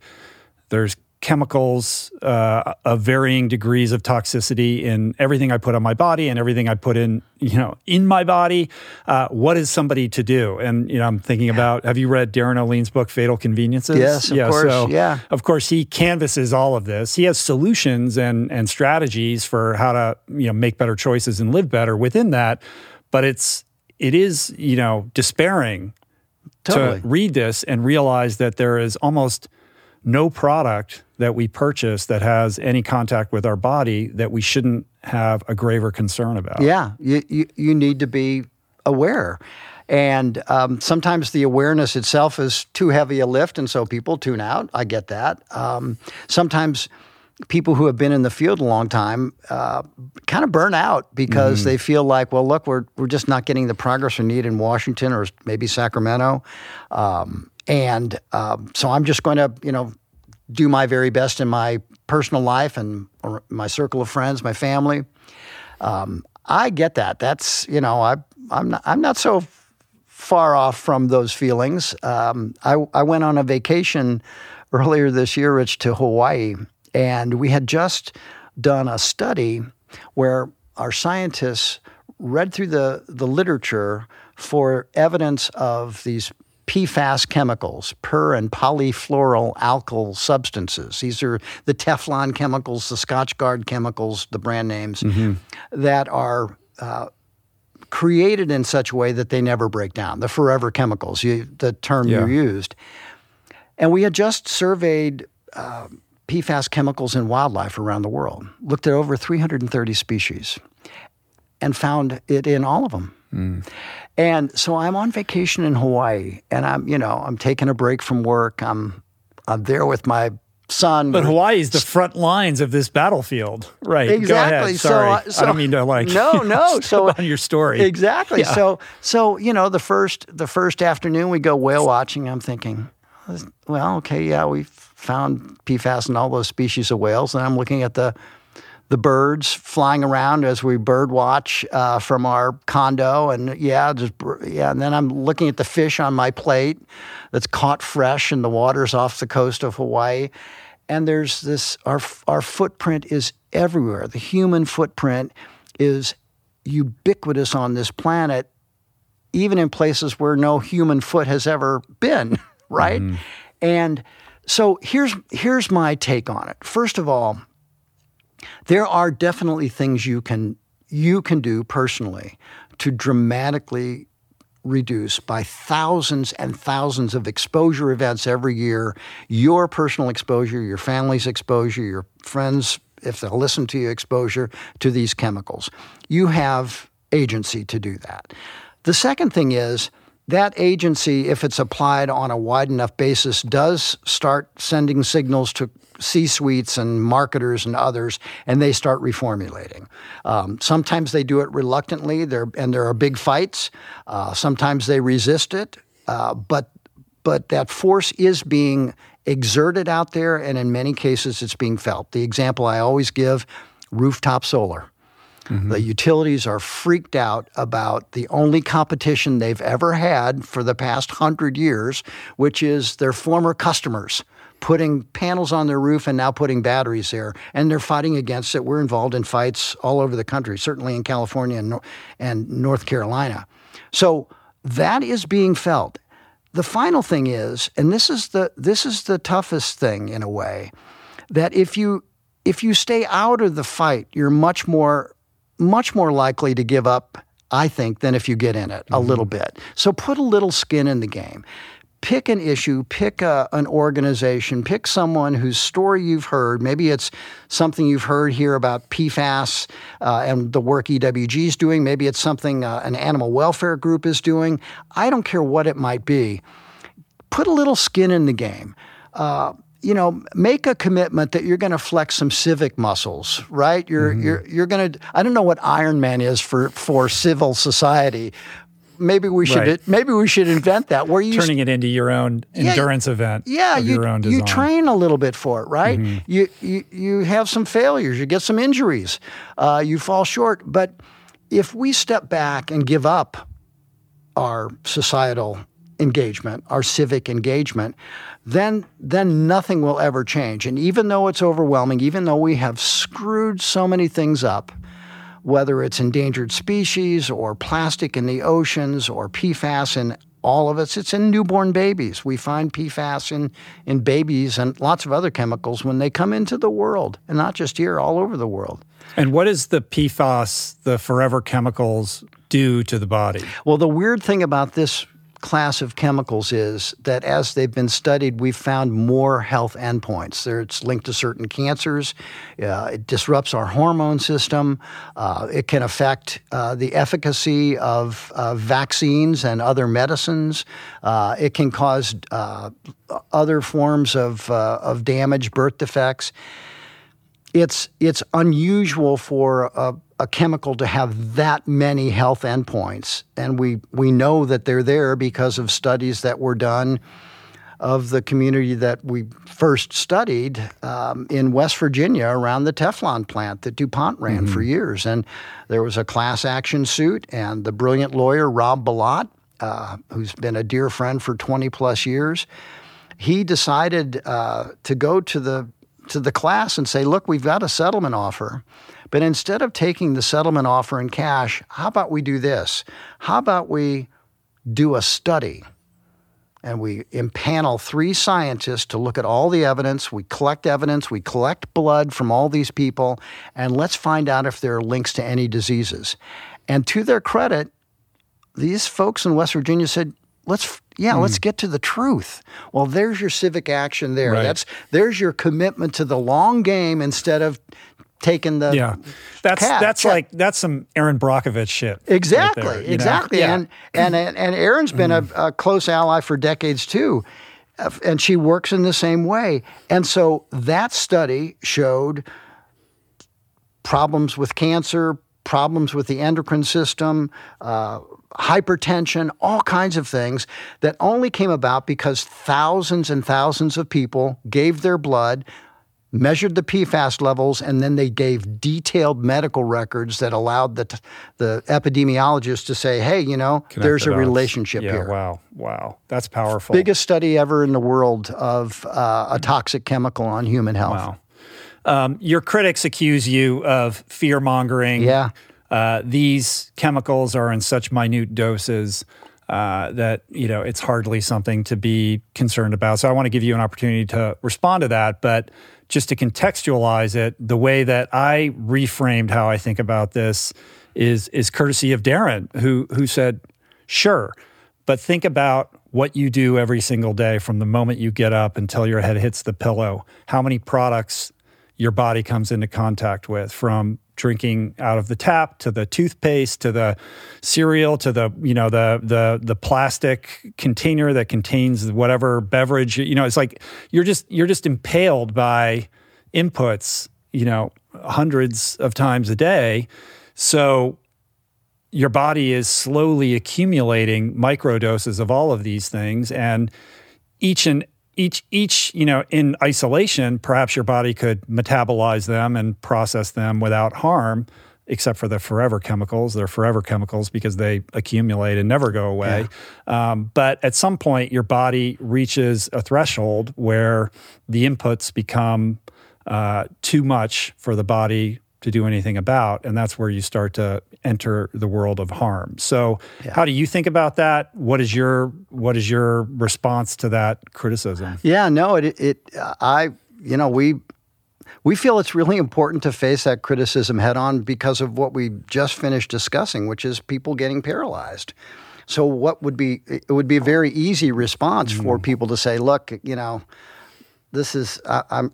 There's chemicals uh, of varying degrees of toxicity in everything I put on my body and everything I put in, you know, in my body. Uh, what is somebody to do? And you know, I'm thinking about. Have you read Darin Olien's book, Fatal Conveniences? Yes, of yeah, course. So, yeah, of course, he canvases all of this. He has solutions and and strategies for how to you know make better choices and live better within that. But it's it is you know despairing totally. to read this and realize that there is almost no product that we purchase that has any contact with our body that we shouldn't have a graver concern about. Yeah, you, you, you need to be aware. And um, sometimes the awareness itself is too heavy a lift, and so people tune out. I get that. Um, sometimes people who have been in the field a long time uh, kind of burn out because mm-hmm. they feel like, well, look, we're, we're just not getting the progress we need in Washington or maybe Sacramento. Um, and um, so I'm just going to, you know, do my very best in my personal life and my circle of friends, my family. Um, I get that. That's you know, I I'm not I'm not so far off from those feelings. Um, I I went on a vacation earlier this year, Rich, to Hawaii, and we had just done a study where our scientists read through the the literature for evidence of these PFAS chemicals, per and polyfluoroalkyl alkyl substances. These are the Teflon chemicals, the Scotchgard chemicals, the brand names mm-hmm. that are uh, created in such a way that they never break down. The forever chemicals, you, the term yeah. you used. And we had just surveyed uh, PFAS chemicals in wildlife around the world, looked at over 330 species, and found it in all of them. Mm. And so I'm on vacation in Hawaii, and I'm, you know, I'm taking a break from work. I'm, I'm there with my son. But Hawaii is the front lines of this battlefield, right? Exactly. Sorry, so, so, I don't mean to like no, no. so on your story, exactly. Yeah. So, so you know, the first the first afternoon we go whale watching. I'm thinking, well, okay, yeah, we found PFAS in all those species of whales, and I'm looking at the the birds flying around as we bird watch uh, from our condo, and yeah, just yeah. And then I'm looking at the fish on my plate that's caught fresh in the waters off the coast of Hawaii, and there's this our our footprint is everywhere. The human footprint is ubiquitous on this planet, even in places where no human foot has ever been. Right, mm-hmm. and so here's here's my take on it. First of all there are definitely things you can you can do personally to dramatically reduce by thousands and thousands of exposure events every year your personal exposure, your family's exposure, your friends, if they'll listen to you, exposure to these chemicals. You have agency to do that. The second thing is that agency, if it's applied on a wide enough basis, does start sending signals to C suites and marketers and others, and they start reformulating. Um, sometimes they do it reluctantly, there, and there are big fights. Uh, sometimes they resist it, uh, but but that force is being exerted out there, and in many cases, it's being felt. The example I always give: rooftop solar. Mm-hmm. The utilities are freaked out about the only competition they've ever had for the past hundred years, which is their former customers putting panels on their roof and now putting batteries there. And they're fighting against it. We're involved in fights all over the country, certainly in California and, and North Carolina. So that is being felt. The final thing is, and this is the this is the toughest thing in a way, that if you if you stay out of the fight, you're much more much more likely to give up I think, than if you get in it a mm-hmm. little bit. So put a little skin in the game pick an issue, pick a, an organization, pick someone whose story you've heard. Maybe it's something you've heard here about PFAS uh, and the work EWG is doing. Maybe it's something uh, an animal welfare group is doing. I don't care what it might be. Put a little skin in the game. Uh, you know, make a commitment that you're going to flex some civic muscles, right? You're mm-hmm. you're you're going to. I don't know what Ironman is for for civil society, maybe we should right. maybe we should invent that where you turning it into your own endurance yeah, event. Yeah, you you train a little bit for it, right? Mm-hmm. You, you you have some failures, you get some injuries, uh, you fall short. But if we step back and give up our societal engagement, our civic engagement, then then nothing will ever change. And even though it's overwhelming, even though we have screwed so many things up, whether it's endangered species or plastic in the oceans or PFAS in all of us, it's in newborn babies. We find PFAS in, in babies and lots of other chemicals when they come into the world, and not just here, all over the world. And what does the PFAS, the forever chemicals, do to the body? Well, the weird thing about this class of chemicals is that as they've been studied, we've found more health endpoints. It's linked to certain cancers. Uh, it disrupts our hormone system. Uh, it can affect uh, the efficacy of vaccines and other medicines. Uh, it can cause uh, other forms of, uh, of damage, birth defects. It's, it's unusual for a a chemical to have that many health endpoints. And we, we know that they're there because of studies that were done of the community that we first studied um, in West Virginia around the Teflon plant that DuPont ran mm-hmm. for years. And there was a class action suit, and the brilliant lawyer Rob Bilott, uh, who's been a dear friend for 20 plus years, he decided uh, to go to the to the class and say, "Look, we've got a settlement offer." But instead of taking the settlement offer in cash, how about we do this? How about we do a study? And we impanel three scientists to look at all the evidence. We collect evidence, we collect blood from all these people, and let's find out if there are links to any diseases. And to their credit, these folks in West Virginia said, let's yeah, mm. let's get to the truth. Well, there's your civic action there. Right. That's there's your commitment to the long game instead of taking the yeah. That's cat. that's like that's some Erin Brockovich shit. Exactly, right there, exactly. Yeah. And and and Erin's been a, mm. a close ally for decades too, and she works in the same way. And so that study showed problems with cancer, problems with the endocrine system. Uh, hypertension, all kinds of things that only came about because thousands and thousands of people gave their blood, measured the PFAS levels, and then they gave detailed medical records that allowed the, the epidemiologists to say, hey, you know, Connect there's the a relationship yeah, here. Wow, wow. That's powerful. Biggest study ever in the world of uh, a toxic chemical on human health. Wow. Um, your critics accuse you of fear mongering. Yeah. Uh, these chemicals are in such minute doses uh, that you know it's hardly something to be concerned about. So I want to give you an opportunity to respond to that, but just to contextualize it, the way that I reframed how I think about this is is courtesy of Darin, who who said, "Sure, but think about what you do every single day from the moment you get up until your head hits the pillow. How many products your body comes into contact with, from drinking out of the tap to the toothpaste to the cereal to the you know the the the plastic container that contains whatever beverage. You know it's like you're just you're just impaled by inputs you know hundreds of times a day. So your body is slowly accumulating microdoses of all of these things and each and each each you know in isolation perhaps your body could metabolize them and process them without harm except for the forever chemicals they're forever chemicals because they accumulate and never go away yeah. um, but at some point your body reaches a threshold where the inputs become uh, too much for the body to do anything about and that's where you start to enter the world of harm. So yeah. how do you think about that? What is your what is your response to that criticism? Yeah no it it i you know we we feel it's really important to face that criticism head on because of what we just finished discussing which is people getting paralyzed. So what would be it would be a very easy response mm. for people to say look you know this is I, i'm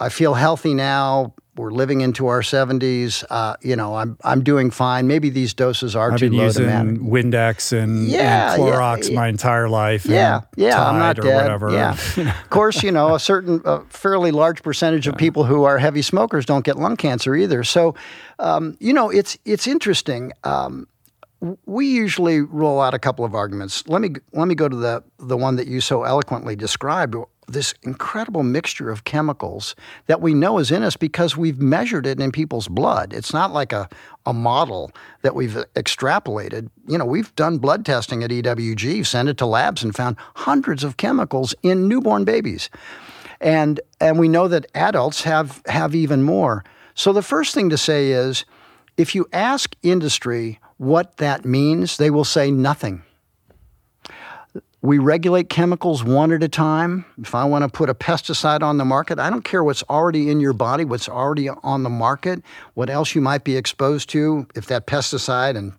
I feel healthy now we're living into our 70s. Uh, you know, I'm I'm doing fine. Maybe these doses are I've too been low using to. Windex and, yeah, and Clorox yeah, my entire life. Yeah, yeah, I'm not dead. Whatever. Yeah, of course, you know, a certain, a fairly large percentage of people who are heavy smokers don't get lung cancer either. So, um, you know, it's it's interesting. Um, we usually roll out a couple of arguments. Let me let me go to the the one that you so eloquently described. This incredible mixture of chemicals that we know is in us because we've measured it in people's blood. It's not like a, a model that we've extrapolated. You know, we've done blood testing at EWG, sent it to labs, and found hundreds of chemicals in newborn babies. And, and we know that adults have, have even more. So the first thing to say is if you ask industry what that means, they will say nothing. We regulate chemicals one at a time. If I want to put a pesticide on the market, I don't care what's already in your body, what's already on the market, what else you might be exposed to. If that pesticide and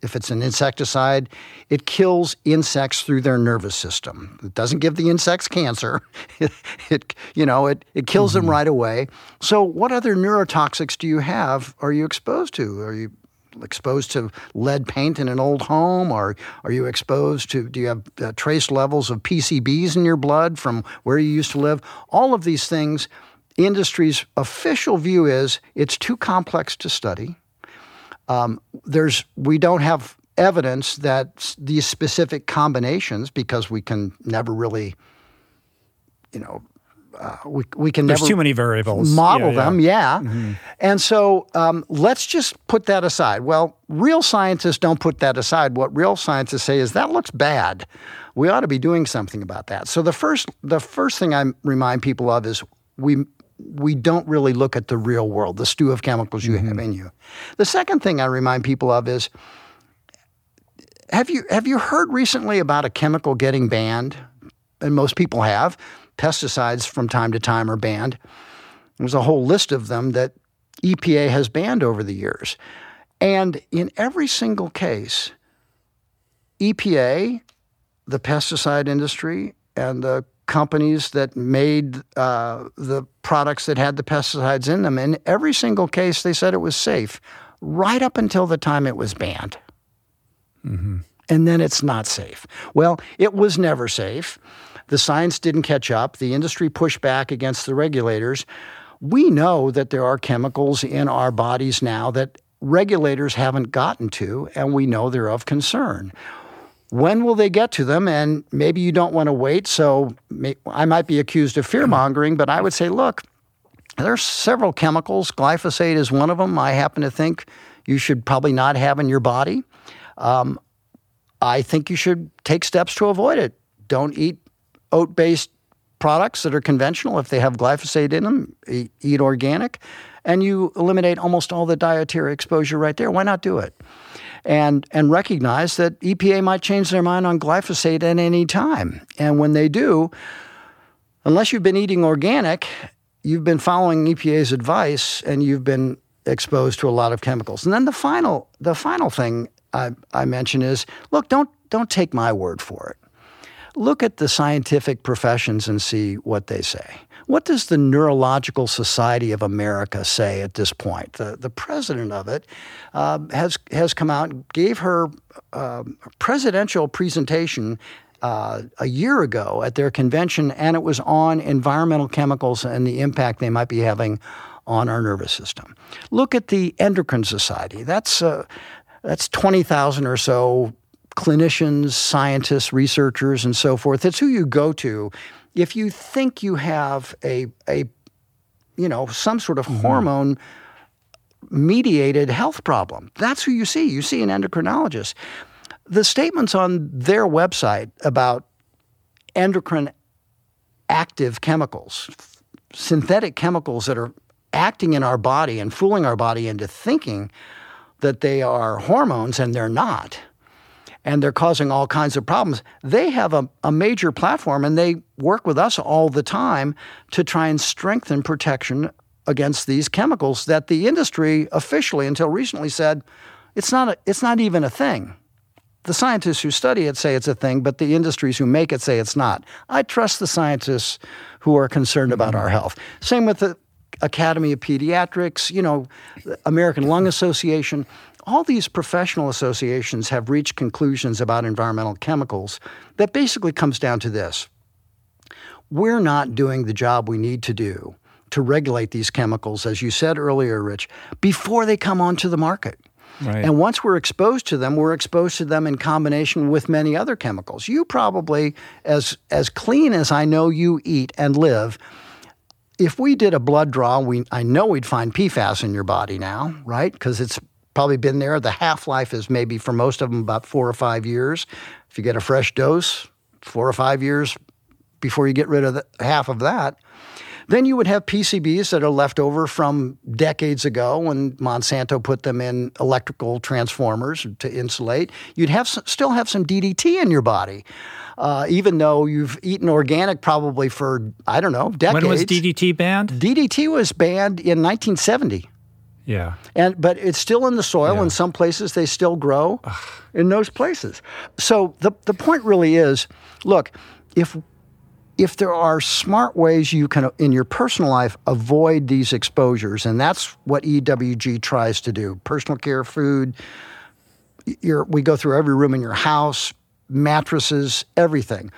if it's an insecticide, it kills insects through their nervous system. It doesn't give the insects cancer. It, you know, it, it kills mm-hmm. them right away. So what other neurotoxics do you have? Are you exposed to? Are you exposed to lead paint in an old home? Or are you exposed to, do you have uh, trace levels of PCBs in your blood from where you used to live? All of these things, industry's official view is it's too complex to study. Um, there's, we don't have evidence that these specific combinations, because we can never really, you know, uh, we, we can There's never too many variables. model yeah, them, yeah. Mm-hmm. And so um, let's just put that aside. Well, real scientists don't put that aside. What real scientists say is that looks bad. We ought to be doing something about that. So the first the first thing I remind people of is we we don't really look at the real world, the stew of chemicals you mm-hmm. have in you. The second thing I remind people of is have you have you heard recently about a chemical getting banned? And most people have pesticides from time to time are banned. There's a whole list of them that EPA has banned over the years. And in every single case, EPA, the pesticide industry, and the companies that made uh, the products that had the pesticides in them, in every single case, they said it was safe right up until the time it was banned. Mm-hmm. And then it's not safe. Well, it was never safe. The science didn't catch up. The industry pushed back against the regulators. We know that there are chemicals in our bodies now that regulators haven't gotten to, and we know they're of concern. When will they get to them? And maybe you don't want to wait. So I might be accused of fear mongering, but I would say, look, there are several chemicals. Glyphosate is one of them. I happen to think you should probably not have in your body. Um, I think you should take steps to avoid it. Don't eat oat based products that are conventional, if they have glyphosate in them, eat organic, and you eliminate almost all the dietary exposure right there. Why not do it? And, and recognize that EPA might change their mind on glyphosate at any time. And when they do, unless you've been eating organic, you've been following EPA's advice and you've been exposed to a lot of chemicals. And then the final, the final thing I, I mention is look, don't, don't take my word for it look at the scientific professions and see what they say. What does the Neurological Society of America say at this point? The, the president of it uh, has, has come out and gave her uh, presidential presentation uh, a year ago at their convention, and it was on environmental chemicals and the impact they might be having on our nervous system. Look at the Endocrine Society. That's uh, that's twenty thousand or so clinicians, scientists, researchers, and so forth. It's who you go to if you think you have a a you know some sort of mm-hmm. hormone mediated health problem. That's who you see. You see an endocrinologist. The statements on their website about endocrine active chemicals, synthetic chemicals that are acting in our body and fooling our body into thinking that they are hormones and they're not and they're causing all kinds of problems. They have a, a major platform and they work with us all the time to try and strengthen protection against these chemicals that the industry officially until recently said it's not a, it's not even a thing. The scientists who study it say it's a thing, but the industries who make it say it's not. I trust the scientists who are concerned about our health. Same with the Academy of Pediatrics, you know, American Lung Association all these professional associations have reached conclusions about environmental chemicals that basically comes down to this. We're not doing the job we need to do to regulate these chemicals, as you said earlier, Rich, before they come onto the market. Right. And once we're exposed to them, we're exposed to them in combination with many other chemicals. You probably, as as clean as I know you eat and live, if we did a blood draw, we I know we'd find PFAS in your body now, right? Because it's probably been there. The half life is maybe for most of them about four or five years. If you get a fresh dose, four or five years before you get rid of the, half of that. Then you would have PCBs that are left over from decades ago when Monsanto put them in electrical transformers to insulate. You'd have some, still have some DDT in your body, uh, even though you've eaten organic probably for I don't know decades. When was DDT banned? DDT was banned in 1970. Yeah. And but it's still in the soil. Yeah. In some places, they still grow in those places. So the the point really is, look, if if there are smart ways you can in your personal life avoid these exposures, and that's what EWG tries to do. Personal care, food. Your, we go through every room in your house, mattresses, everything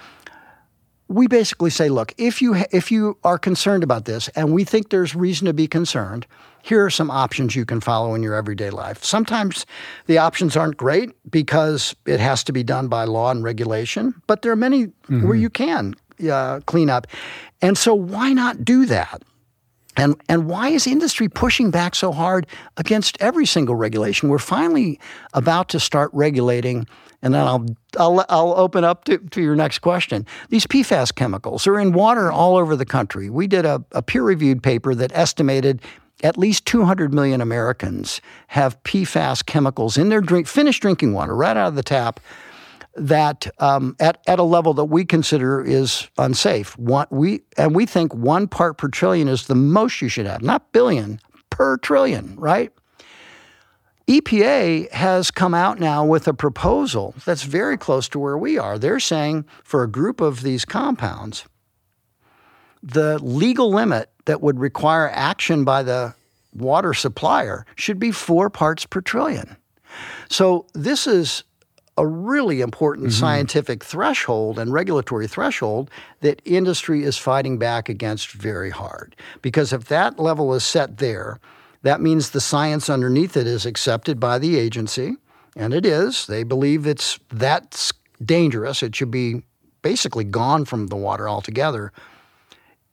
we basically say, look, if you if you are concerned about this, and we think there's reason to be concerned, here are some options you can follow in your everyday life. Sometimes the options aren't great because it has to be done by law and regulation, but there are many mm-hmm. where you can uh, clean up, and so why not do that? And, and why is industry pushing back so hard against every single regulation? We're finally about to start regulating, and then I'll, I'll, I'll open up to, to your next question. These PFAS chemicals are in water all over the country. We did a, a peer reviewed paper that estimated at least 200 million Americans have PFAS chemicals in their drink, finished drinking water, right out of the tap that um, at, at a level that we consider is unsafe. One, we, and we think one part per trillion is the most you should have, not billion, per trillion, right? EPA has come out now with a proposal that's very close to where we are. They're saying for a group of these compounds, the legal limit that would require action by the water supplier should be four parts per trillion. So this is a really important mm-hmm. scientific threshold and regulatory threshold that industry is fighting back against very hard. Because if that level is set there, that means the science underneath it is accepted by the agency, and it is. They believe it's that's dangerous. It should be basically gone from the water altogether.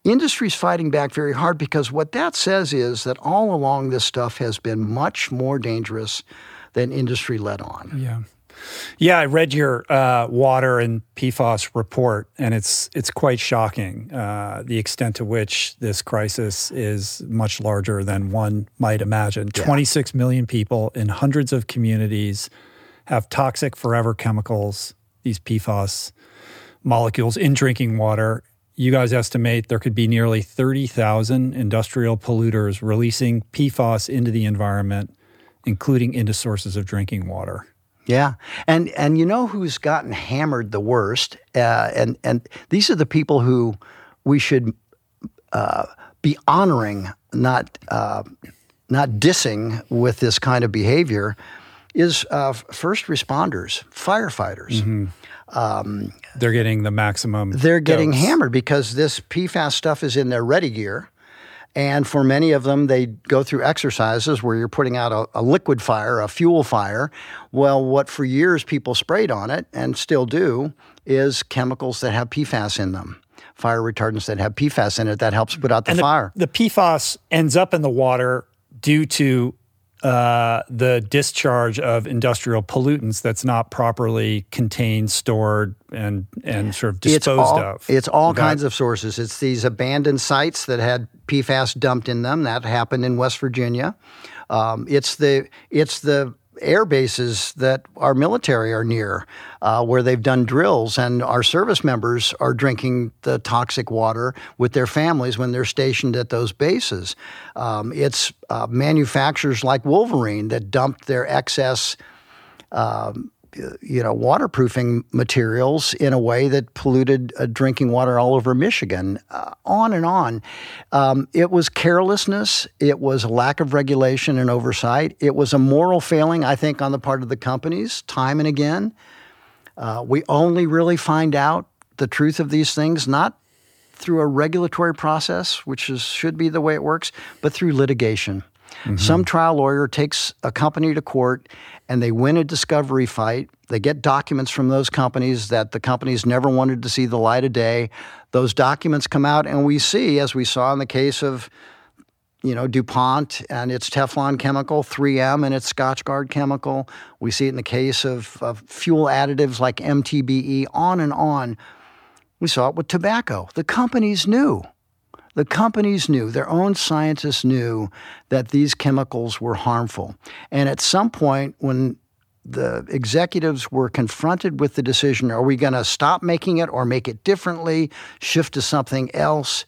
Industry's fighting back very hard because what that says is that all along this stuff has been much more dangerous than industry let on. Yeah. Yeah, I read your uh, water and PFAS report, and it's it's quite shocking uh, the extent to which this crisis is much larger than one might imagine. Yeah. 26 million people in hundreds of communities have toxic forever chemicals, these PFAS molecules in drinking water. You guys estimate there could be nearly 30,000 industrial polluters releasing PFAS into the environment, including into sources of drinking water. Yeah, and and you know who's gotten hammered the worst, uh, and and these are the people who we should uh, be honoring, not uh, not dissing with this kind of behavior, is uh, first responders, firefighters. Mm-hmm. Um, they're getting the maximum. They're getting dose. hammered because this PFAS stuff is in their ready gear. And for many of them, they go through exercises where you're putting out a, a, liquid fire, a fuel fire. Well, what for years people sprayed on it and still do is chemicals that have PFAS in them, fire retardants that have PFAS in it that helps put out the, the fire. The PFAS ends up in the water due to uh, the discharge of industrial pollutants that's not properly contained, stored, and and sort of disposed it's all, of. It's all kinds of sources. It's these abandoned sites that had PFAS dumped in them. That happened in West Virginia. Um, it's the it's the air bases that our military are near, uh, where they've done drills, and our service members are drinking the toxic water with their families when they're stationed at those bases. Um, it's uh, manufacturers like Wolverine that dumped their excess. Um, you know, waterproofing materials in a way that polluted uh, drinking water all over Michigan. Uh, on and on. Um, it was carelessness. It was lack of regulation and oversight. It was a moral failing, I think, on the part of the companies, time and again. Uh, we only really find out the truth of these things not through a regulatory process, which is, should be the way it works, but through litigation. Mm-hmm. Some trial lawyer takes a company to court and they win a discovery fight. They get documents from those companies that the companies never wanted to see the light of day. Those documents come out, and we see, as we saw in the case of you know, DuPont and its Teflon chemical, 3M and its Scotchgard chemical. We see it in the case of, of, fuel additives like MTBE, on and on. We saw it with tobacco. The companies knew. The companies knew, their own scientists knew that these chemicals were harmful. And at some point, when the executives were confronted with the decision are we going to stop making it or make it differently, shift to something else?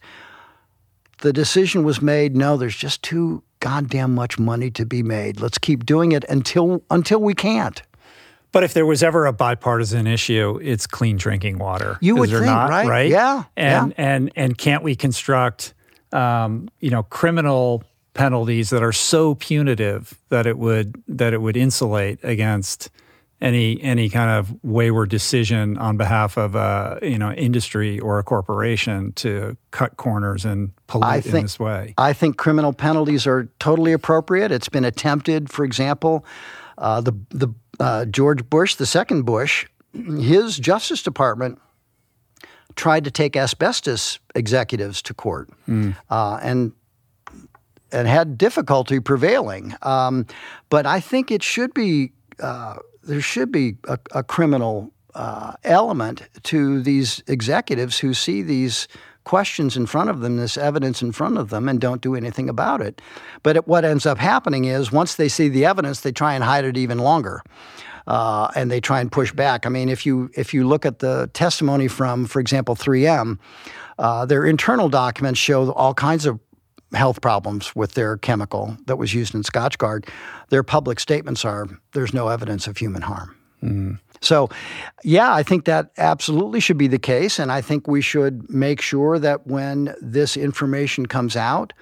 The decision was made no, there's just too goddamn much money to be made. Let's keep doing it until until we can't. But if there was ever a bipartisan issue, it's clean drinking water. You would think, not, right? right? Yeah. And yeah. and and can't we construct, um, you know, criminal penalties that are so punitive that it would that it would insulate against any any kind of wayward decision on behalf of a you know industry or a corporation to cut corners and pollute think, in this way. I think criminal penalties are totally appropriate. It's been attempted, for example, uh, the the uh, George Bush, the second Bush, his Justice Department tried to take asbestos executives to court, mm. uh, and and had difficulty prevailing. Um, but I think it should be uh, there should be a, a criminal uh, element to these executives who see these questions in front of them, this evidence in front of them, and don't do anything about it. But it, what ends up happening is once they see the evidence, they try and hide it even longer. Uh, and they try and push back. I mean, if you if you look at the testimony from, for example, 3M, uh, their internal documents show all kinds of health problems with their chemical that was used in Scotchgard, their public statements are there's no evidence of human harm. Mm. So, yeah, I think that absolutely should be the case. And I think we should make sure that when this information comes out,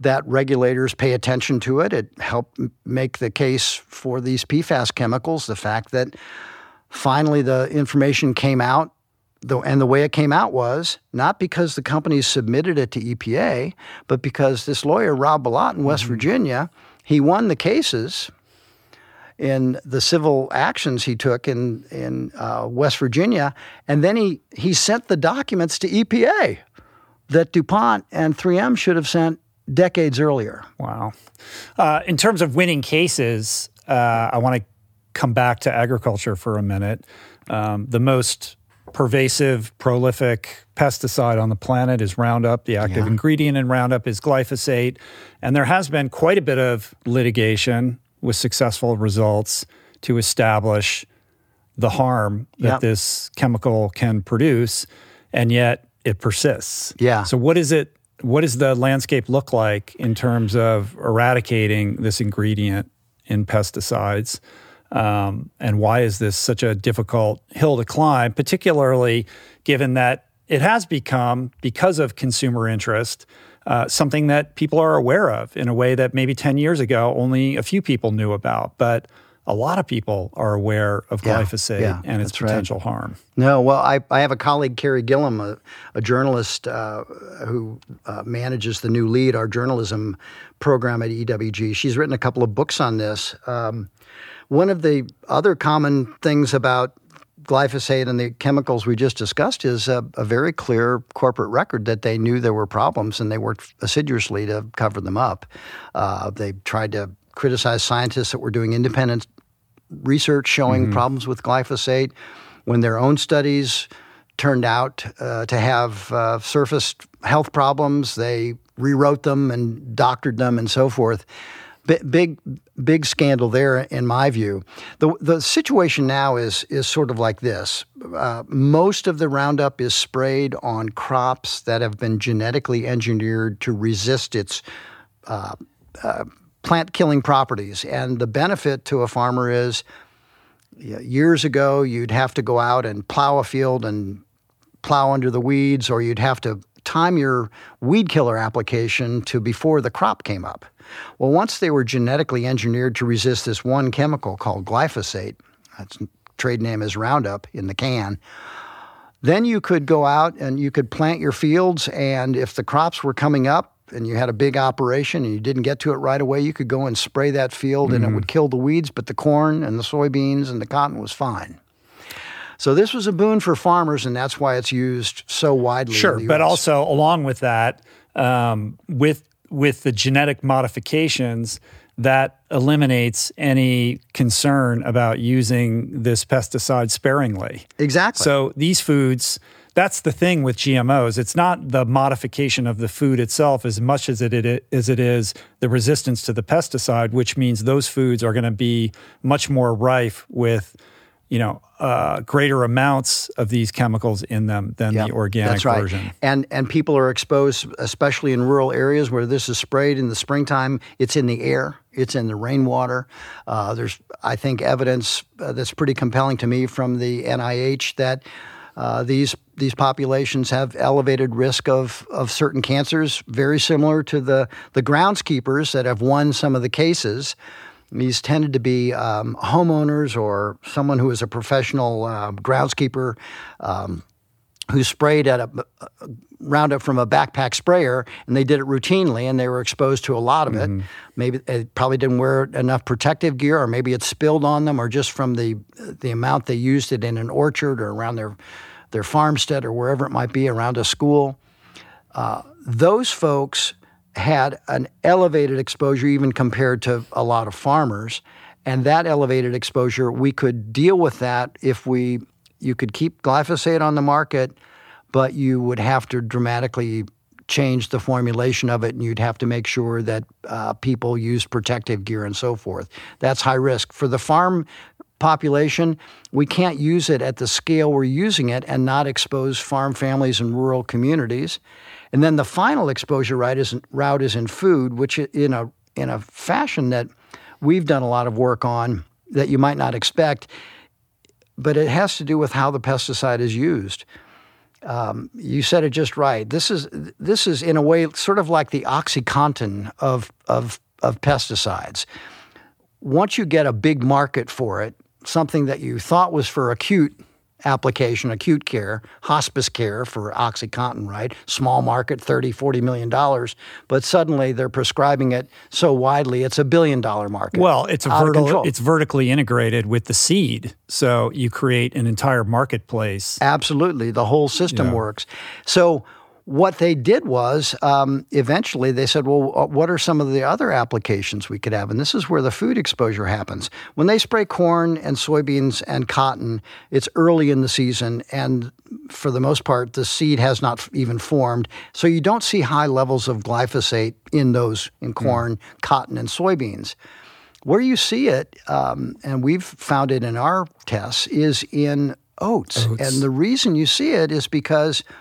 that regulators pay attention to it. It helped make the case for these PFAS chemicals. The fact that finally the information came out and the way it came out was not because the companies submitted it to EPA, but because this lawyer, Rob Bilott in West mm-hmm. Virginia, he won the cases in the civil actions he took in, in uh, West Virginia. And then he, he sent the documents to EPA that DuPont and 3M should have sent decades earlier. Wow. Uh, in terms of winning cases, uh, I want to come back to agriculture for a minute. Um, the most pervasive, prolific pesticide on the planet is Roundup. The active yeah. ingredient in Roundup is glyphosate. And there has been quite a bit of litigation with successful results to establish the harm that yep. this chemical can produce. And yet it persists. Yeah. So, what is it? What does the landscape look like in terms of eradicating this ingredient in pesticides? Um, and why is this such a difficult hill to climb, particularly given that it has become, because of consumer interest, uh, something that people are aware of in a way that maybe 10 years ago only a few people knew about. But a lot of people are aware of glyphosate yeah, and its potential right. harm. No, well, I, I have a colleague, Carey Gillam, a, a journalist uh, who uh, manages the New Lede, our journalism program at EWG. She's written a couple of books on this. Um, one of the other common things about glyphosate and the chemicals we just discussed is a, a, very clear corporate record that they knew there were problems and they worked assiduously to cover them up. Uh, they tried to criticize scientists that were doing independent research showing mm-hmm. problems with glyphosate when their own studies turned out uh, to have uh, surfaced health problems. They rewrote them and doctored them and so forth. B- big, big scandal there, in my view. the The situation now is is sort of like this: uh, most of the Roundup is sprayed on crops that have been genetically engineered to resist its uh, uh, plant killing properties, and the benefit to a farmer is. Years ago, you'd have to go out and plow a field and plow under the weeds, or you'd have to time your weed killer application to before the crop came up. Well, once they were genetically engineered to resist this one chemical called glyphosate, its trade name is Roundup in the can, then you could go out and you could plant your fields, and if the crops were coming up and you had a big operation and you didn't get to it right away, you could go and spray that field mm-hmm. and it mm-hmm. would kill the weeds, but the corn and the soybeans and the cotton was fine. So this was a boon for farmers, and that's why it's used so widely. Sure, but also along with that, um, with with the genetic modifications, that eliminates any concern about using this pesticide sparingly. Exactly. So these foods, that's the thing with GMOs. It's not the modification of the food itself as much as it, as it is the resistance to the pesticide, which means those foods are going to be much more rife with you know, uh, greater amounts of these chemicals in them than yep, the organic that's right. version. And and people are exposed, especially in rural areas where this is sprayed in the springtime. It's in the air. It's in the rainwater. Uh, there's, I think, evidence uh, that's pretty compelling to me from the NIH that. Uh, these these populations have elevated risk of, of certain cancers, very similar to the, the groundskeepers that have won some of the cases. These tended to be um, homeowners or someone who was a professional uh, groundskeeper um, who sprayed at a, a, Roundup from a backpack sprayer, and they did it routinely, and they were exposed to a lot of it. Mm-hmm. Maybe they probably didn't wear enough protective gear, or maybe it spilled on them, or just from the the amount they used it in an orchard or around their their farmstead or wherever it might be around a school. Uh, those folks had an elevated exposure even compared to a lot of farmers. And that elevated exposure, we could deal with that if we you could keep glyphosate on the market, but you would have to dramatically change the formulation of it, and you'd have to make sure that uh, people use protective gear and so forth. That's high risk for the farm population. We can't use it at the scale we're using it and not expose farm families and rural communities. And then the final exposure route is, route is in food, which in a in a fashion that we've done a lot of work on that you might not expect, but it has to do with how the pesticide is used. Um, you said it just right. This is this is in a way sort of like the OxyContin of of of pesticides. Once you get a big market for it, something that you thought was for acute application, acute care, hospice care for OxyContin, right? Small market, 30, 40 million dollars, but suddenly they're prescribing it so widely it's a billion dollar market. Well, it's a vertical it's vertically integrated with the seed. So you create an entire marketplace. Absolutely. The whole system yeah. works. So what they did was um, eventually they said, well, uh, what are some of the other applications we could have? And this is where the food exposure happens. When they spray corn and soybeans and cotton, it's early in the season, and for the most part, the seed has not even formed. So you don't see high levels of glyphosate in those, in hmm. corn, mm. cotton, and soybeans. Where you see it, um, and we've found it in our tests, is in oats. oats. And the reason you see it is because –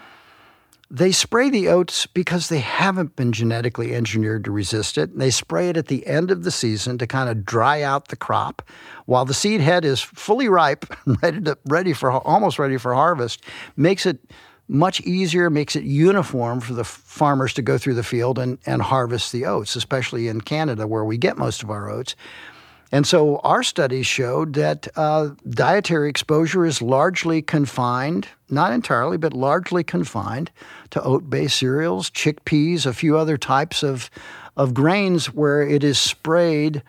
they spray the oats because they haven't been genetically engineered to resist it. They spray it at the end of the season to kind of dry out the crop while the seed head is fully ripe, ready to, ready for almost ready for harvest. Makes it much easier, makes it uniform for the farmers to go through the field and, and harvest the oats, especially in Canada where we get most of our oats. And so our studies showed that uh, dietary exposure is largely confined, not entirely, but largely confined to oat based cereals, chickpeas, a few other types of, of grains where it is sprayed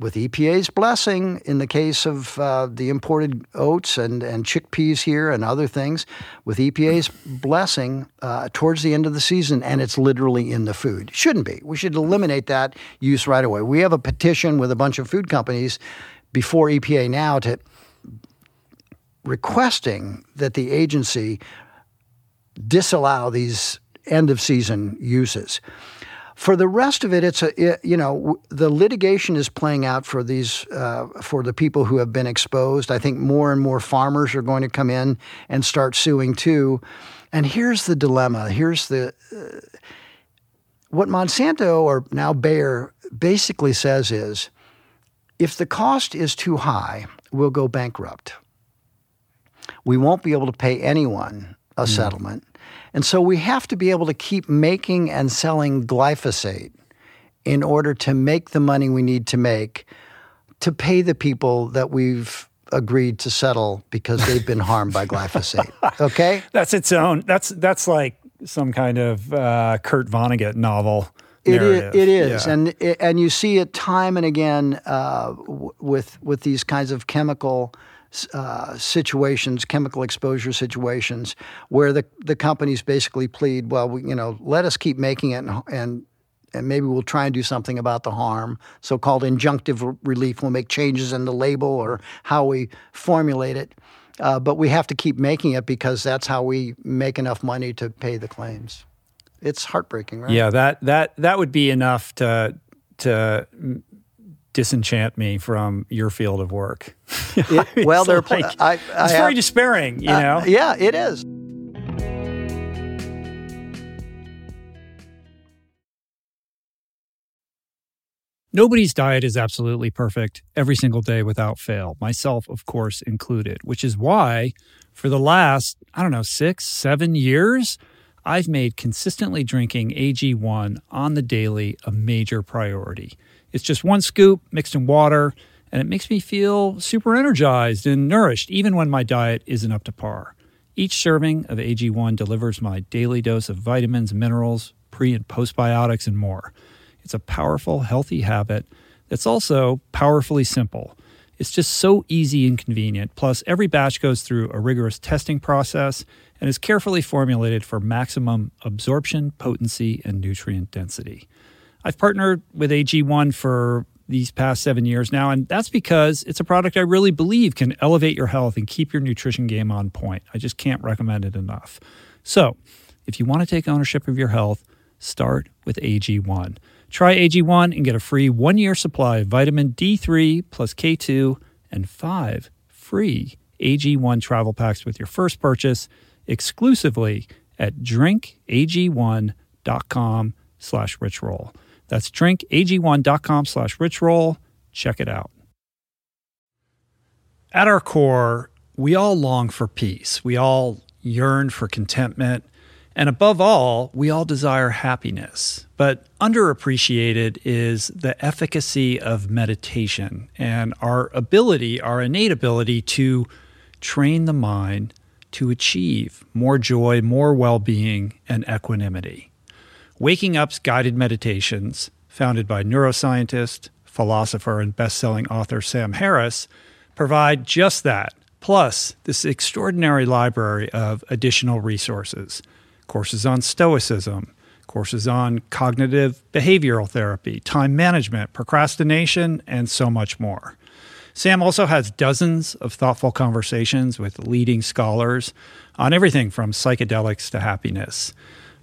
with EPA's blessing in the case of uh, the imported oats and, and chickpeas here and other things, with EPA's blessing uh, towards the end of the season, and it's literally in the food. Shouldn't be. We should eliminate that use right away. We have a petition with a bunch of food companies before EPA now to requesting that the agency disallow these end of season uses. For the rest of it, it's a it, you know the litigation is playing out for these uh, for the people who have been exposed. I think more and more farmers are going to come in and start suing too. And here's the dilemma. Here's the uh, what Monsanto or now Bayer basically says is if the cost is too high, we'll go bankrupt. We won't be able to pay anyone a mm. settlement. And so we have to be able to keep making and selling glyphosate in order to make the money we need to make to pay the people that we've agreed to settle because they've been harmed by glyphosate. Okay? That's its own that's that's like some kind of uh, Kurt Vonnegut novel. It is, it is, yeah. and and you see it time and again uh, with with these kinds of chemical uh, situations, chemical exposure situations, where the the companies basically plead, well, we, you know, let us keep making it, and, and and maybe we'll try and do something about the harm. So called injunctive relief. We'll make changes in the label or how we formulate it. Uh, but we have to keep making it because that's how we make enough money to pay the claims. It's heartbreaking, right? Yeah, that that that would be enough to to disenchant me from your field of work. it, well, they're like, I, I it's have, very despairing, you uh, know. Yeah, it is. Nobody's diet is absolutely perfect every single day without fail, myself, of course, included, which is why for the last, I don't know, six, seven years, I've made consistently drinking AG1 on the daily a major priority. It's just one scoop mixed in water, and it makes me feel super energized and nourished, even when my diet isn't up to par. Each serving of AG1 delivers my daily dose of vitamins, minerals, pre and postbiotics, and more. It's a powerful, healthy habit that's also powerfully simple. It's just so easy and convenient. Plus, every batch goes through a rigorous testing process and is carefully formulated for maximum absorption, potency, and nutrient density. I've partnered with AG1 for these past seven years now, and that's because it's a product I really believe can elevate your health and keep your nutrition game on point. I just can't recommend it enough. So, if you want to take ownership of your health, start with AG1. Try AG1 and get a free one year supply of vitamin D3 plus K2 and five free AG1 travel packs with your first purchase exclusively at drinkag1.com slash richroll. That's drinkag1.com slash richroll. Check it out. At our core, we all long for peace. We all yearn for contentment and above all, we all desire happiness. But underappreciated is the efficacy of meditation and our ability, our innate ability to train the mind to achieve more joy, more well being, and equanimity. Waking Up's guided meditations, founded by neuroscientist, philosopher, and best selling author Sam Harris, provide just that, plus this extraordinary library of additional resources courses on Stoicism, courses on cognitive behavioral therapy, time management, procrastination, and so much more. Sam also has dozens of thoughtful conversations with leading scholars on everything from psychedelics to happiness.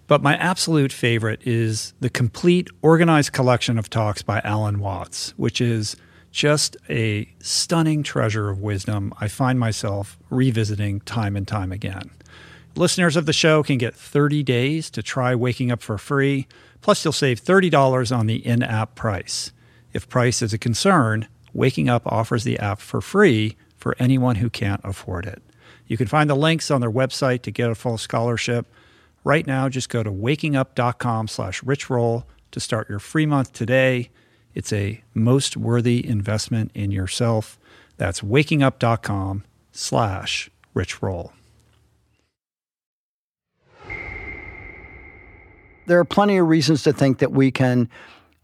But my absolute favorite is the complete organized collection of talks by Alan Watts, which is just a stunning treasure of wisdom I find myself revisiting time and time again. Listeners of the show can get 30 days to try Waking Up for free, plus you'll save $30 on the in-app price. If price is a concern, Waking Up offers the app for free for anyone who can't afford it. You can find the links on their website to get a full scholarship. Right now, just go to wakingup.com slash richroll to start your free month today. It's a most worthy investment in yourself. That's wakingup.com slash richroll. there are plenty of reasons to think that we can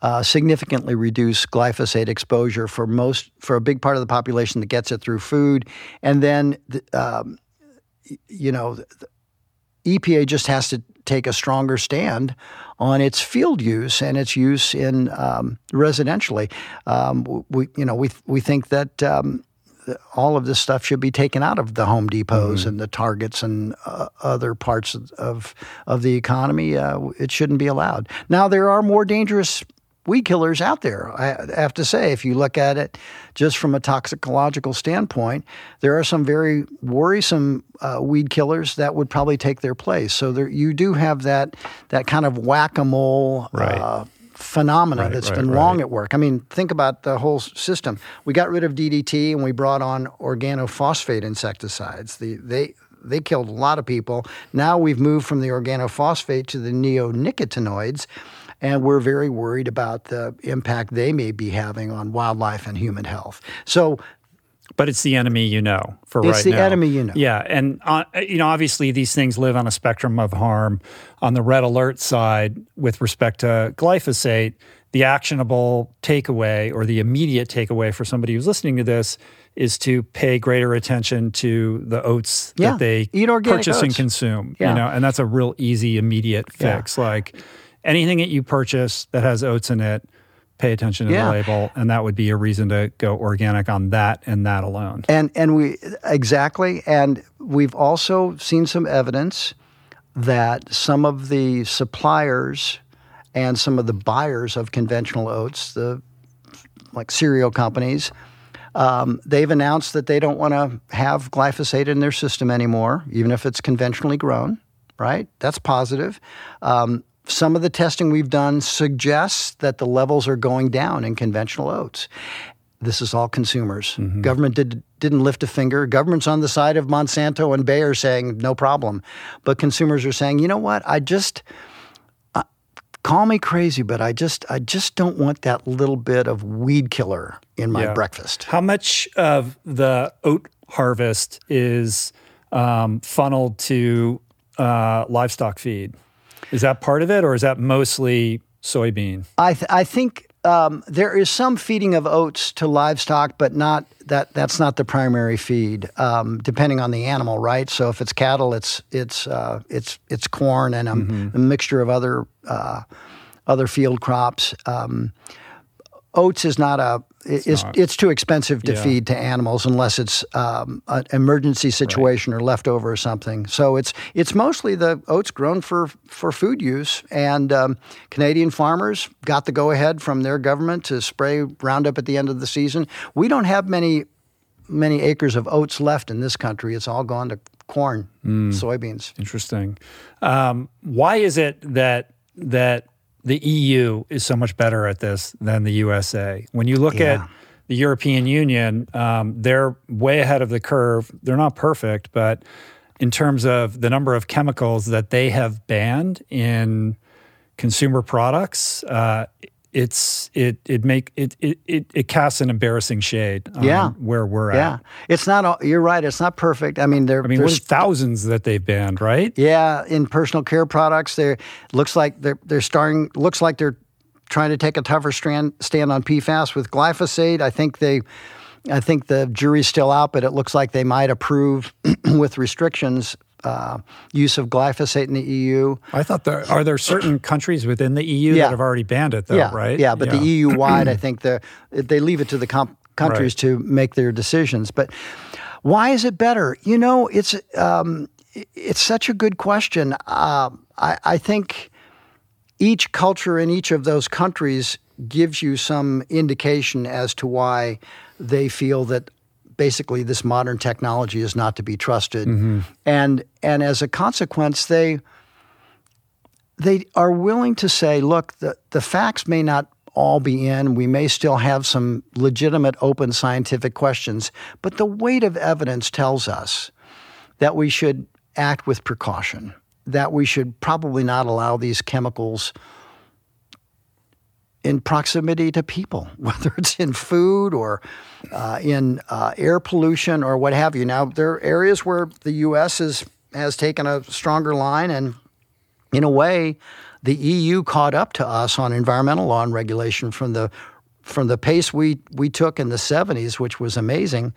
uh, significantly reduce glyphosate exposure for most for a big part of the population that gets it through food, and then um, you know, EPA just has to take a stronger stand on its field use and its use in um, residentially. Um, we you know we we think that um, all of this stuff should be taken out of the Home Depots mm-hmm. and the Targets and uh, other parts of of the economy. Uh, it shouldn't be allowed. Now there are more dangerous weed killers out there. I have to say, if you look at it just from a toxicological standpoint, there are some very worrisome uh, weed killers that would probably take their place. So there, you do have that that kind of whack a mole. Right. Uh, phenomena right, that's right, been right. long at work. I mean, think about the whole system. We got rid of DDT and we brought on organophosphate insecticides. The, they they killed a lot of people. Now we've moved from the organophosphate to the neonicotinoids, and we're very worried about the impact they may be having on wildlife and human health. So But it's the enemy you know for It's right now. It's the enemy you know. Yeah, and uh, you know, obviously, these things live on a spectrum of harm. On the red alert side, with respect to glyphosate, the actionable takeaway or the immediate takeaway for somebody who's listening to this is to pay greater attention to the oats Yeah, that they eat organic purchase and consume. Yeah. You know, and that's a real easy, immediate Yeah. fix. Like anything that you purchase that has oats in it, pay attention to Yeah. the label, and that would be a reason to go organic on that and that alone. And and we exactly, and we've also seen some evidence that some of the suppliers and some of the buyers of conventional oats, the like cereal companies, um, they've announced that they don't want to have glyphosate in their system anymore, even if it's conventionally grown. Right? That's positive. Um, some of the testing we've done suggests that the levels are going down in conventional oats. This is all consumers. Government did, didn't lift a finger. Government's on the side of Monsanto and Bayer saying no problem. But consumers are saying, you know what? I just uh, call me crazy, but I just I just don't want that little bit of weed killer in my Yeah. breakfast. How much of the oat harvest is um, funneled to uh, livestock feed? Is that part of it, or is that mostly soybean? I th- I think um, there is some feeding of oats to livestock, but not that that's not the primary feed. Um, depending on the animal, right? So if it's cattle, it's it's uh, it's it's corn and a, a mixture of other uh, other field crops. Um, oats is not a it's it's, too expensive to Yeah. feed to animals unless it's um, an emergency situation or leftover or something. So it's it's mostly the oats grown for for food use, and um, Canadian farmers got the go ahead from their government to spray Roundup at the end of the season. We don't have many many acres of oats left in this country. It's all gone to corn, soybeans. Interesting. Um, why is it that that the EU is so much better at this than the USA? When you look Yeah. at the European Union, um, they're way ahead of the curve. They're not perfect, but in terms of the number of chemicals that they have banned in consumer products, uh, it's it it make it it it, it casts an embarrassing shade on Yeah. where we're at. Yeah, it's not. all You're right. It's not perfect. I mean, there. I mean, there's there's thousands that they've banned, right? Yeah, in personal care products, they looks like they're they're starting. Looks like they're trying to take a tougher strand, stand on PFAS with glyphosate. I think they, I think the jury's still out, but it looks like they might approve with restrictions uh, use of glyphosate in the EU. I thought there are there certain countries within the EU Yeah. that have already banned it, though, yeah, right? Yeah, but the EU wide, I think the they leave it to the com- countries to make their decisions. But why is it better? You know, it's um, it's such a good question. Um, I, I think each culture in each of those countries gives you some indication as to why they feel that basically this modern technology is not to be trusted. Mm-hmm. And and as a consequence they they are willing to say look the, the facts may not all be in. We may still have some legitimate open scientific questions but the weight of evidence tells us that we should act with precaution that we should probably not allow these chemicals in proximity to people, whether it's in food or uh, in uh, air pollution or what have you. Now, there are areas where the U.S. is, has taken a stronger line, and in a way, the EU caught up to us on environmental law and regulation from the from the pace we we took in the 70s, which was amazing.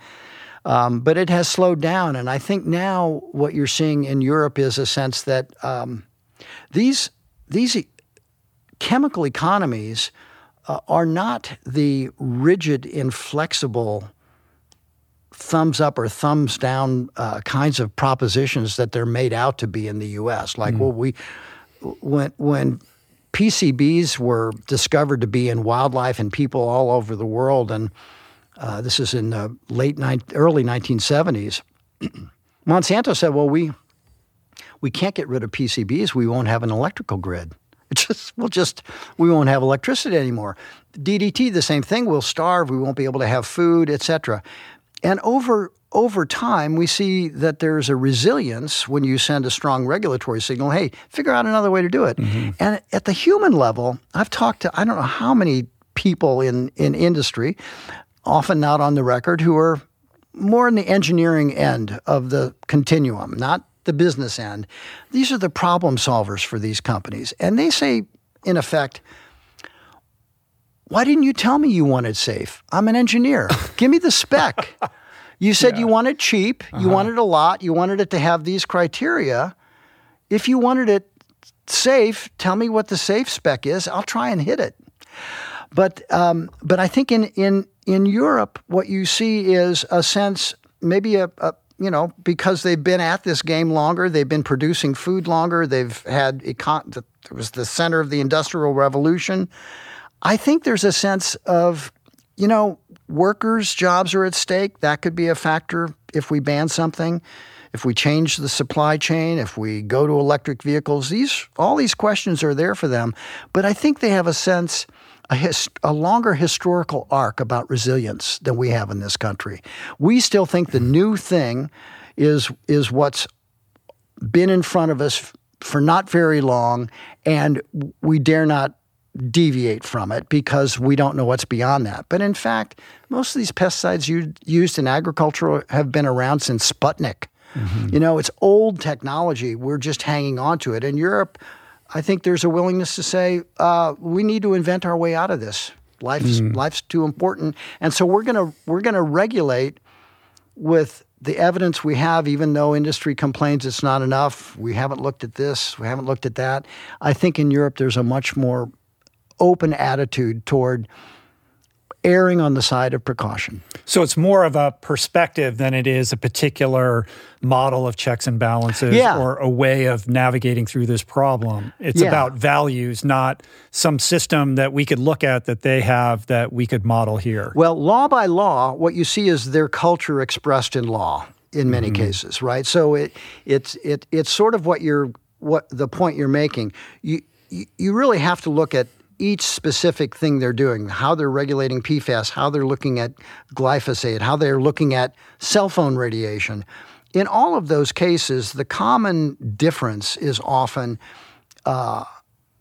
Um, but it has slowed down, and I think now what you're seeing in Europe is a sense that um, these these chemical economies uh, are not the rigid, inflexible thumbs up or thumbs down uh, kinds of propositions that they're made out to be in the U.S. Like, well, we when when PCBs were discovered to be in wildlife and people all over the world, and uh, this is in the late ni- early 1970s. Monsanto said, "Well, we we can't get rid of PCBs. We won't have an electrical grid. It's just we'll just we won't have electricity anymore. DDT, the same thing. We'll starve. We won't be able to have food, etc. And over over time, we see that there's a resilience when you send a strong regulatory signal. Hey, figure out another way to do it. Mm-hmm. And at the human level, I've talked to I don't know how many people in in industry, often not on the record, who are more in the engineering end of the continuum, not the business end. These are the problem solvers for these companies. And they say, in effect, why didn't you tell me you wanted safe? I'm an engineer. Give me the spec. You said yeah. you wanted cheap, uh-huh. you wanted a lot, you wanted it to have these criteria. If you wanted it safe, tell me what the safe spec is. I'll try and hit it. But um, but I think in in in Europe, what you see is a sense, maybe a, a you know, because they've been at this game longer, they've been producing food longer, they've had econ- it was the center of the industrial revolution. I think there's a sense of, you know, workers' jobs are at stake. That could be a factor if we ban something, if we change the supply chain, if we go to electric vehicles. These all these questions are there for them, but I think they have a sense. A, his, a longer historical arc about resilience than we have in this country. We still think the new thing is is what's been in front of us for not very long, and we dare not deviate from it because we don't know what's beyond that. But in fact, most of these pesticides you, used in agriculture have been around since Sputnik. Mm-hmm. You know, it's old technology. We're just hanging on to it. In Europe, I think there's a willingness to say uh, we need to invent our way out of this. Life's mm. life's too important, and so we're gonna we're gonna regulate with the evidence we have, even though industry complains it's not enough. We haven't looked at this. We haven't looked at that. I think in Europe there's a much more open attitude toward erring on the side of precaution. So it's more of a perspective than it is a particular model of checks and balances yeah. or a way of navigating through this problem. It's yeah. about values, not some system that we could look at that they have that we could model here. Well, law by law, what you see is their culture expressed in law in many mm-hmm. cases, right? So it it's it it's sort of what you're what the point you're making. You you really have to look at each specific thing they're doing, how they're regulating PFAS, how they're looking at glyphosate, how they're looking at cell phone radiation. In all of those cases, the common difference is often uh,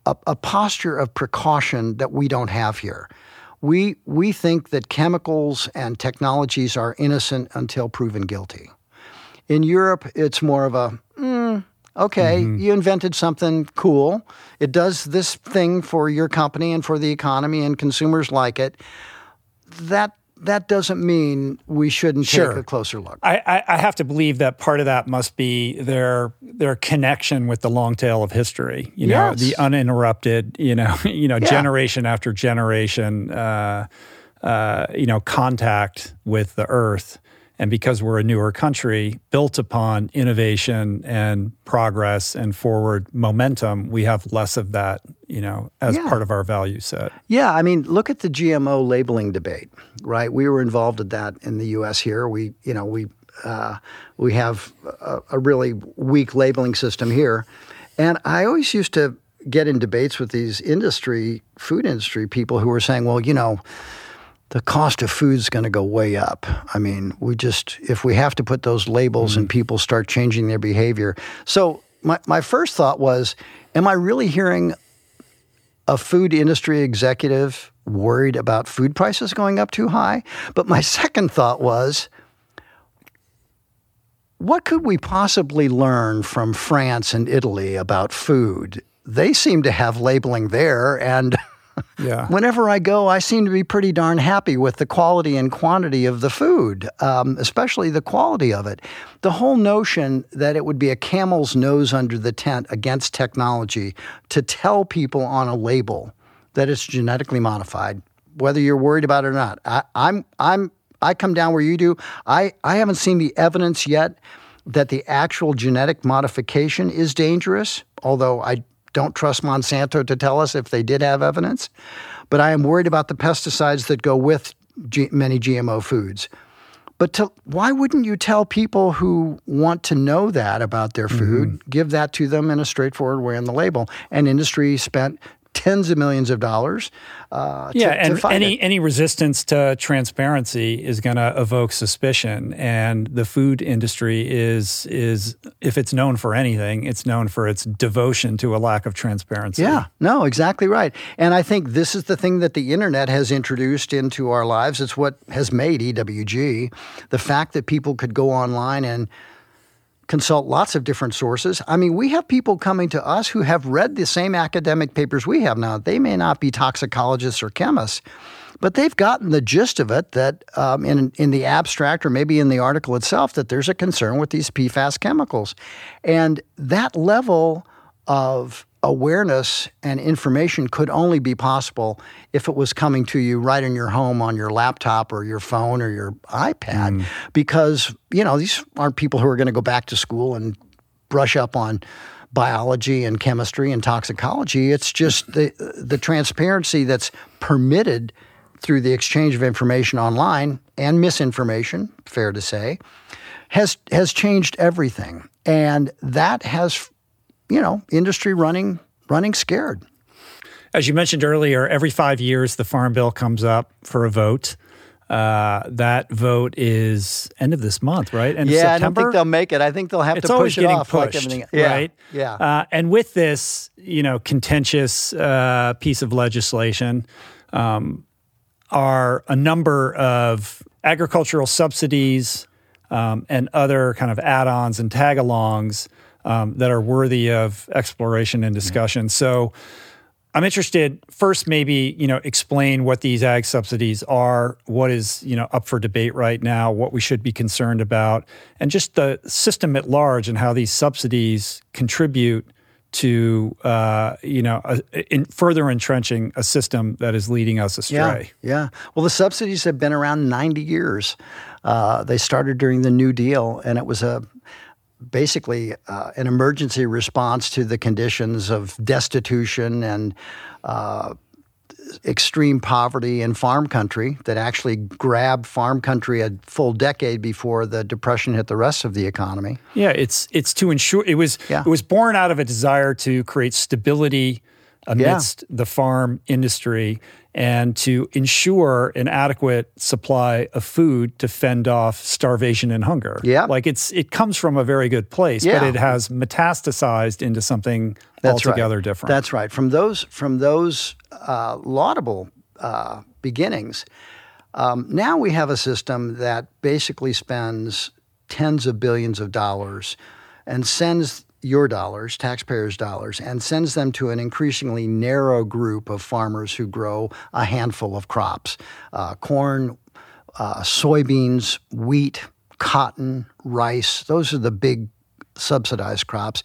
a, a posture of precaution that we don't have here. We, we think that chemicals and technologies are innocent until proven guilty. In Europe, it's more of a, mm, Okay, mm-hmm. you invented something cool. It does this thing for your company and for the economy, and consumers like it. That that doesn't mean we shouldn't sure. take a closer look. I, I, have to believe that part of that must be their their connection with the long tail of history. You know, yes. the uninterrupted. You know, you know, yeah. generation after generation. Uh, uh, you know, contact with the earth and because we're a newer country built upon innovation and progress and forward momentum, we have less of that, you know, as yeah. part of our value set. Yeah, I mean, look at the GMO labeling debate, right? We were involved in that in the U.S. here. We, you know, we uh, we have a, a really weak labeling system here, and I always used to get in debates with these industry, food industry people who were saying, well, you know the cost of food is going to go way up. I mean, we just, if we have to put those labels mm-hmm. and people start changing their behavior. So, my, my first thought was, am I really hearing a food industry executive worried about food prices going up too high? But my second thought was, what could we possibly learn from France and Italy about food? They seem to have labeling there and Yeah. Whenever I go, I seem to be pretty darn happy with the quality and quantity of the food, um, especially the quality of it. The whole notion that it would be a camel's nose under the tent against technology to tell people on a label that it's genetically modified, whether you're worried about it or not. I, I'm, I'm, I come down where you do. I, I haven't seen the evidence yet that the actual genetic modification is dangerous, although I don't trust Monsanto to tell us if they did have evidence. But I am worried about the pesticides that go with G- many GMO foods. But to, why wouldn't you tell people who want to know that about their food, mm-hmm. give that to them in a straightforward way on the label? And industry spent tens of millions of dollars. Uh, yeah, to, and to any it. any resistance to transparency is going to evoke suspicion, and the food industry is is if it's known for anything, it's known for its devotion to a lack of transparency. Yeah, no, exactly right. And I think this is the thing that the internet has introduced into our lives. It's what has made EWG the fact that people could go online and consult lots of different sources. I mean, we have people coming to us who have read the same academic papers we have now. They may not be toxicologists or chemists, but they've gotten the gist of it that um, in, in the abstract or maybe in the article itself that there's a concern with these PFAS chemicals. And that level of awareness and information could only be possible if it was coming to you right in your home on your laptop or your phone or your iPad. Mm. Because, you know, these aren't people who are going to go back to school and brush up on biology and chemistry and toxicology. It's just the the transparency that's permitted through the exchange of information online and misinformation, fair to say, has has changed everything. And that has you know, industry running running scared. As you mentioned earlier, every five years the Farm Bill comes up for a vote. Uh, that vote is end of this month, right? End yeah, I don't think they'll make it. I think they'll have it's to push it off, pushed, like everything. Yeah, right? Yeah. Uh, and with this, you know, contentious uh, piece of legislation, um, are a number of agricultural subsidies um, and other kind of add-ons and tag-alongs um, that are worthy of exploration and discussion. So I'm interested first, maybe you know, explain what these ag subsidies are, what is you know up for debate right now, what we should be concerned about, and just the system at large and how these subsidies contribute to uh, you know in further entrenching a system that is leading us astray. Yeah, yeah. Well, the subsidies have been around 90 years. Uh, they started during the New Deal, and it was a basically uh, an emergency response to the conditions of destitution and uh, extreme poverty in farm country that actually grabbed farm country a full decade before the depression hit the rest of the economy. Yeah, it's it's to ensure it was yeah. it was born out of a desire to create stability amidst yeah. the farm industry and to ensure an adequate supply of food to fend off starvation and hunger. Yeah. Like it's it comes from a very good place, yeah. but it has metastasized into something That's altogether right. different. That's right. From those from those uh, laudable uh, beginnings, um, now we have a system that basically spends tens of billions of dollars and sends your dollars, taxpayers' dollars, and sends them to an increasingly narrow group of farmers who grow a handful of crops uh, corn, uh, soybeans, wheat, cotton, rice. Those are the big subsidized crops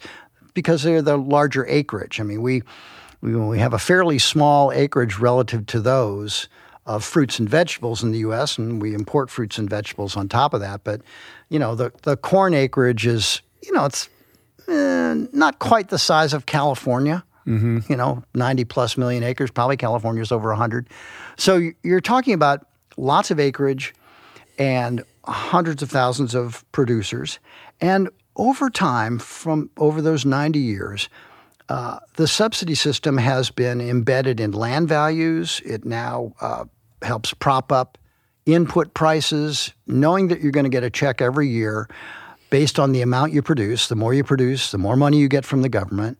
because they're the larger acreage. I mean, we, we, we have a fairly small acreage relative to those of fruits and vegetables in the U.S., and we import fruits and vegetables on top of that. But, you know, the, the corn acreage is, you know, it's eh, not quite the size of California. Mm-hmm. You know, 90 plus million acres. Probably California's over 100. So you're talking about lots of acreage and hundreds of thousands of producers. And over time, from over those 90 years, uh, the subsidy system has been embedded in land values. It now uh, helps prop up input prices, knowing that you're going to get a check every year based on the amount you produce, the more you produce, the more money you get from the government,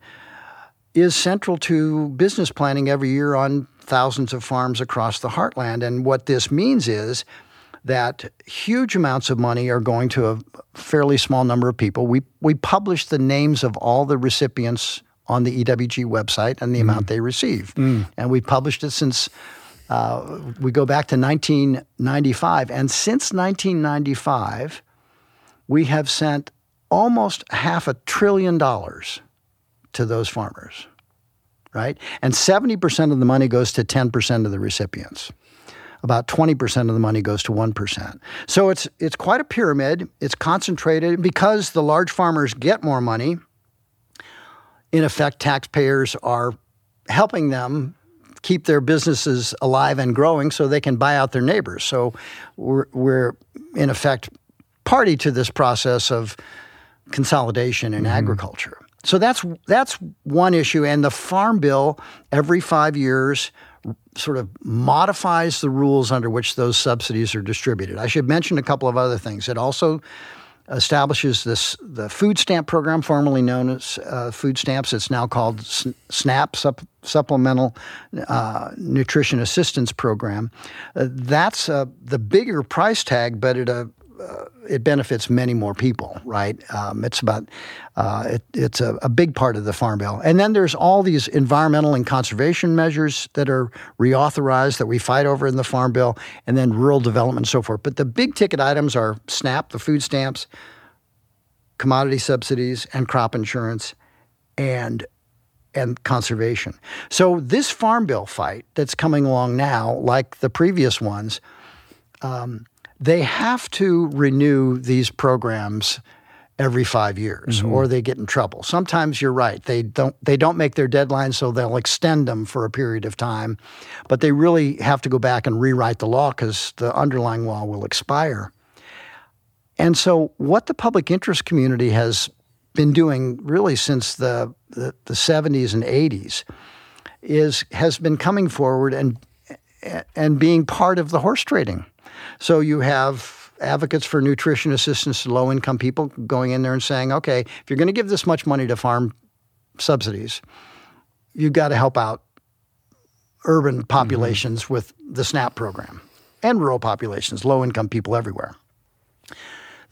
is central to business planning every year on thousands of farms across the heartland. And what this means is that huge amounts of money are going to a fairly small number of people. We, we publish the names of all the recipients on the EWG website and the mm. amount they receive. Mm. And we've published it since uh, we go back to 1995. And since 1995, we have sent almost half a trillion dollars to those farmers, right? And 70% of the money goes to 10% of the recipients. About 20% of the money goes to 1%. So it's it's quite a pyramid. It's concentrated because the large farmers get more money. In effect, taxpayers are helping them keep their businesses alive and growing so they can buy out their neighbors. So we're, we're in effect party to this process of consolidation in mm-hmm. agriculture. so that's that's one issue, and the Farm Bill every five years sort of modifies the rules under which those subsidies are distributed. I should mention a couple of other things. It also establishes this the food stamp program, formerly known as uh, food stamps. It's now called SNAP, Supp- Supplemental uh, Nutrition Assistance Program. Uh, that's uh, the bigger price tag, but it uh, uh, it benefits many more people, right? Um, it's about uh, it, it's a, a, big part of the farm bill, and then there's all these environmental and conservation measures that are reauthorized that we fight over in the farm bill, and then rural development and so forth. But the big ticket items are SNAP, the food stamps, commodity subsidies, and crop insurance, and and conservation. So this farm bill fight that's coming along now, like the previous ones. Um, they have to renew these programs every five years mm-hmm. or they get in trouble. Sometimes you're right. They don't they don't make their deadlines so they'll extend them for a period of time. But they really have to go back and rewrite the law because the underlying law will expire. And so what the public interest community has been doing really since the, the, the 70s and 80s is has been coming forward and and being part of the horse trading so you have advocates for nutrition assistance to low income people going in there and saying, okay, if you're going to give this much money to farm subsidies, you've got to help out urban mm-hmm. populations mm-hmm. with the SNAP program and rural populations, low income people everywhere.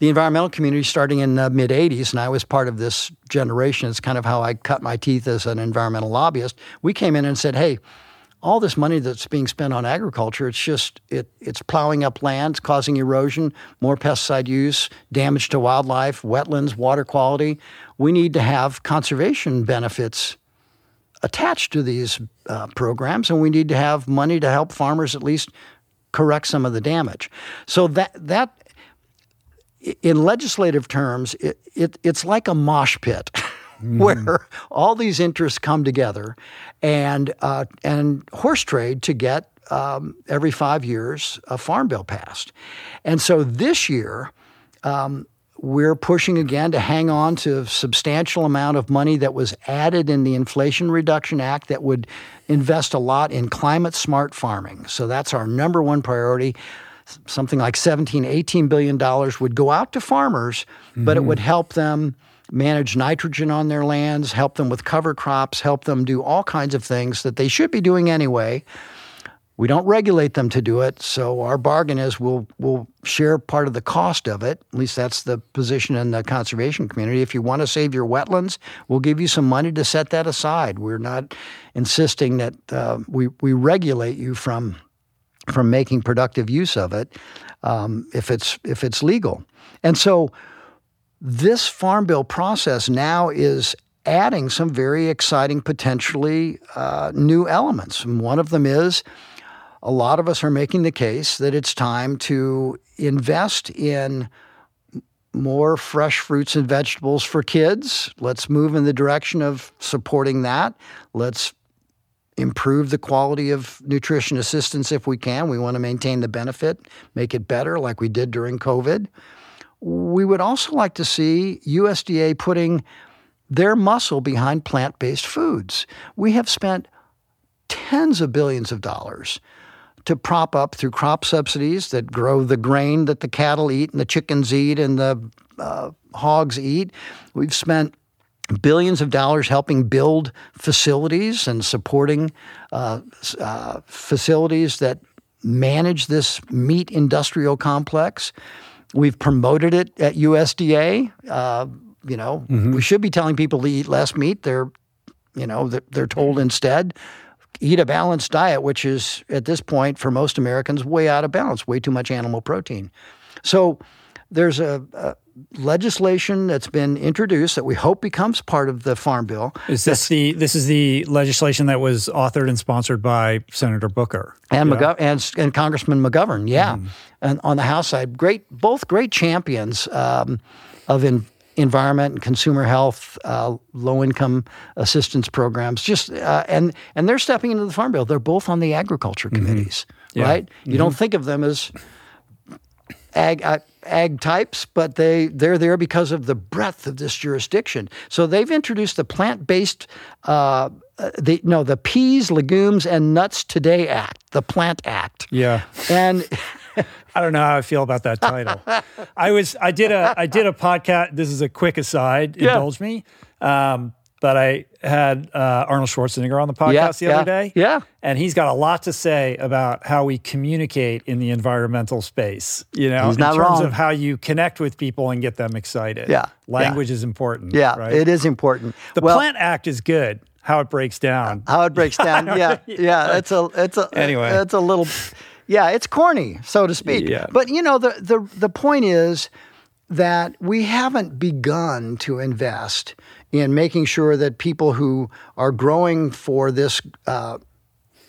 The environmental community starting in the mid 80s, and I was part of this generation. It's kind of how I cut my teeth as an environmental lobbyist. We came in and said, hey, all this money that's being spent on agriculture, it's just it, it's plowing up land, it's causing erosion, more pesticide use, damage to wildlife, wetlands, water quality. We need to have conservation benefits attached to these uh, programs, and we need to have money to help farmers at least correct some of the damage. So that that in legislative terms, it, it it's like a mosh pit. mm-hmm. where all these interests come together, and uh, and horse trade to get um, every five years a farm bill passed, and so this year. Um, we're pushing again to hang on to a substantial amount of money that was added in the Inflation Reduction Act that would invest a lot in climate smart farming. So that's our number one priority. Something like 17, 18 billion dollars would go out to farmers, mm-hmm. but it mm-hmm. would help them manage nitrogen on their lands, help them with cover crops, help them do all kinds of things that they should be doing anyway. We don't regulate them to do it, so our bargain is we'll we'll share part of the cost of it. At least that's the position in the conservation community. If you want to save your wetlands, we'll give you some money to set that aside. We're not insisting that uh, we we regulate you from from making productive use of it um, if it's if it's legal. And so this farm bill process now is adding some very exciting, potentially uh, new elements. And one of them is a lot of us are making the case that it's time to invest in more fresh fruits and vegetables for kids. Let's move in the direction of supporting that. Let's improve the quality of nutrition assistance if we can. We want to maintain the benefit, make it better like we did during COVID. We would also like to see USDA putting their muscle behind plant based foods. We have spent tens of billions of dollars to prop up through crop subsidies that grow the grain that the cattle eat and the chickens eat and the uh, hogs eat. We've spent billions of dollars helping build facilities and supporting uh, uh, facilities that manage this meat industrial complex. We've promoted it at USDA. Uh, you know, mm-hmm. we should be telling people to eat less meat. They're, you know, they're told instead eat a balanced diet, which is at this point for most Americans way out of balance, way too much animal protein. So there's a, a legislation that's been introduced that we hope becomes part of the farm bill. Is this the this is the legislation that was authored and sponsored by Senator Booker and yeah. McGov- and, and Congressman McGovern? Yeah, mm. and on the House side, great both great champions um, of in, environment and consumer health, uh, low income assistance programs. Just uh, and and they're stepping into the farm bill. They're both on the agriculture mm-hmm. committees, mm-hmm. yeah. right? You mm-hmm. don't think of them as ag. Uh, ag types, but they they're there because of the breadth of this jurisdiction. So they've introduced the plant based. Uh, the no the peas, legumes, and nuts today act, the Plant Act. Yeah, and I don't know how I feel about that title. I was I did a I did a podcast. This is a quick aside. Yeah. Indulge me. Um, but I had uh, Arnold Schwarzenegger on the podcast Yeah, the yeah, other day. yeah. and he's got a lot to say about how we communicate in the environmental space. You know, He's in terms wrong. of how you connect with people and get them excited. Yeah, language is important. yeah, right? it is important. The well, Plant Act is good. How it breaks down. how it breaks down. Yeah, yeah. It's a it's a Anyway. It's a little. Yeah, it's corny, so to speak. Yeah. But you know, the the the point is that we haven't begun to invest in making sure that people who are growing for this uh,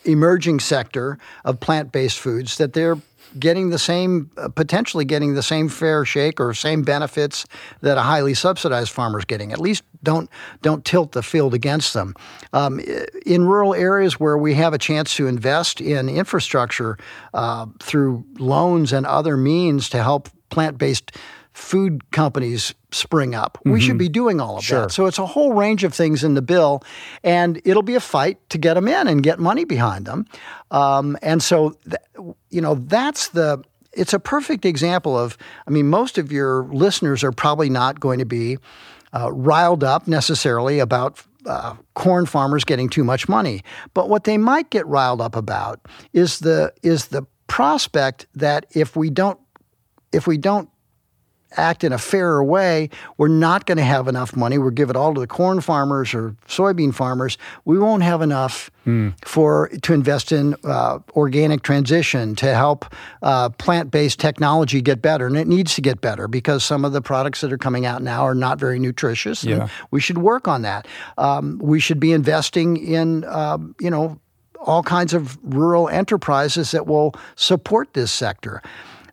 emerging sector of plant-based foods that they're getting the same uh, potentially getting the same fair shake or same benefits that a highly subsidized farmer is getting. At least don't don't tilt the field against them. Um, in rural areas where we have a chance to invest in infrastructure uh, through loans and other means to help plant-based food companies spring up. We should be doing all of Sure. that. So it's a whole range of things in the bill, and it'll be a fight to get them in and get money behind them. Um, and so, th- you know, that's the. It's a perfect example of. I mean, most of your listeners are probably not going to be uh, riled up necessarily about uh, corn farmers getting too much money. But what they might get riled up about is the is the prospect that if we don't if we don't act in a fairer way, we're not going to have enough money. We'll give it all to the corn farmers or soybean farmers. We won't have enough for to invest in uh, organic transition to help uh, plant-based technology get better, and it needs to get better because some of the products that are coming out now are not very nutritious. Yeah. we should work on that. Um, we should be investing in um, you know all kinds of rural enterprises that will support this sector.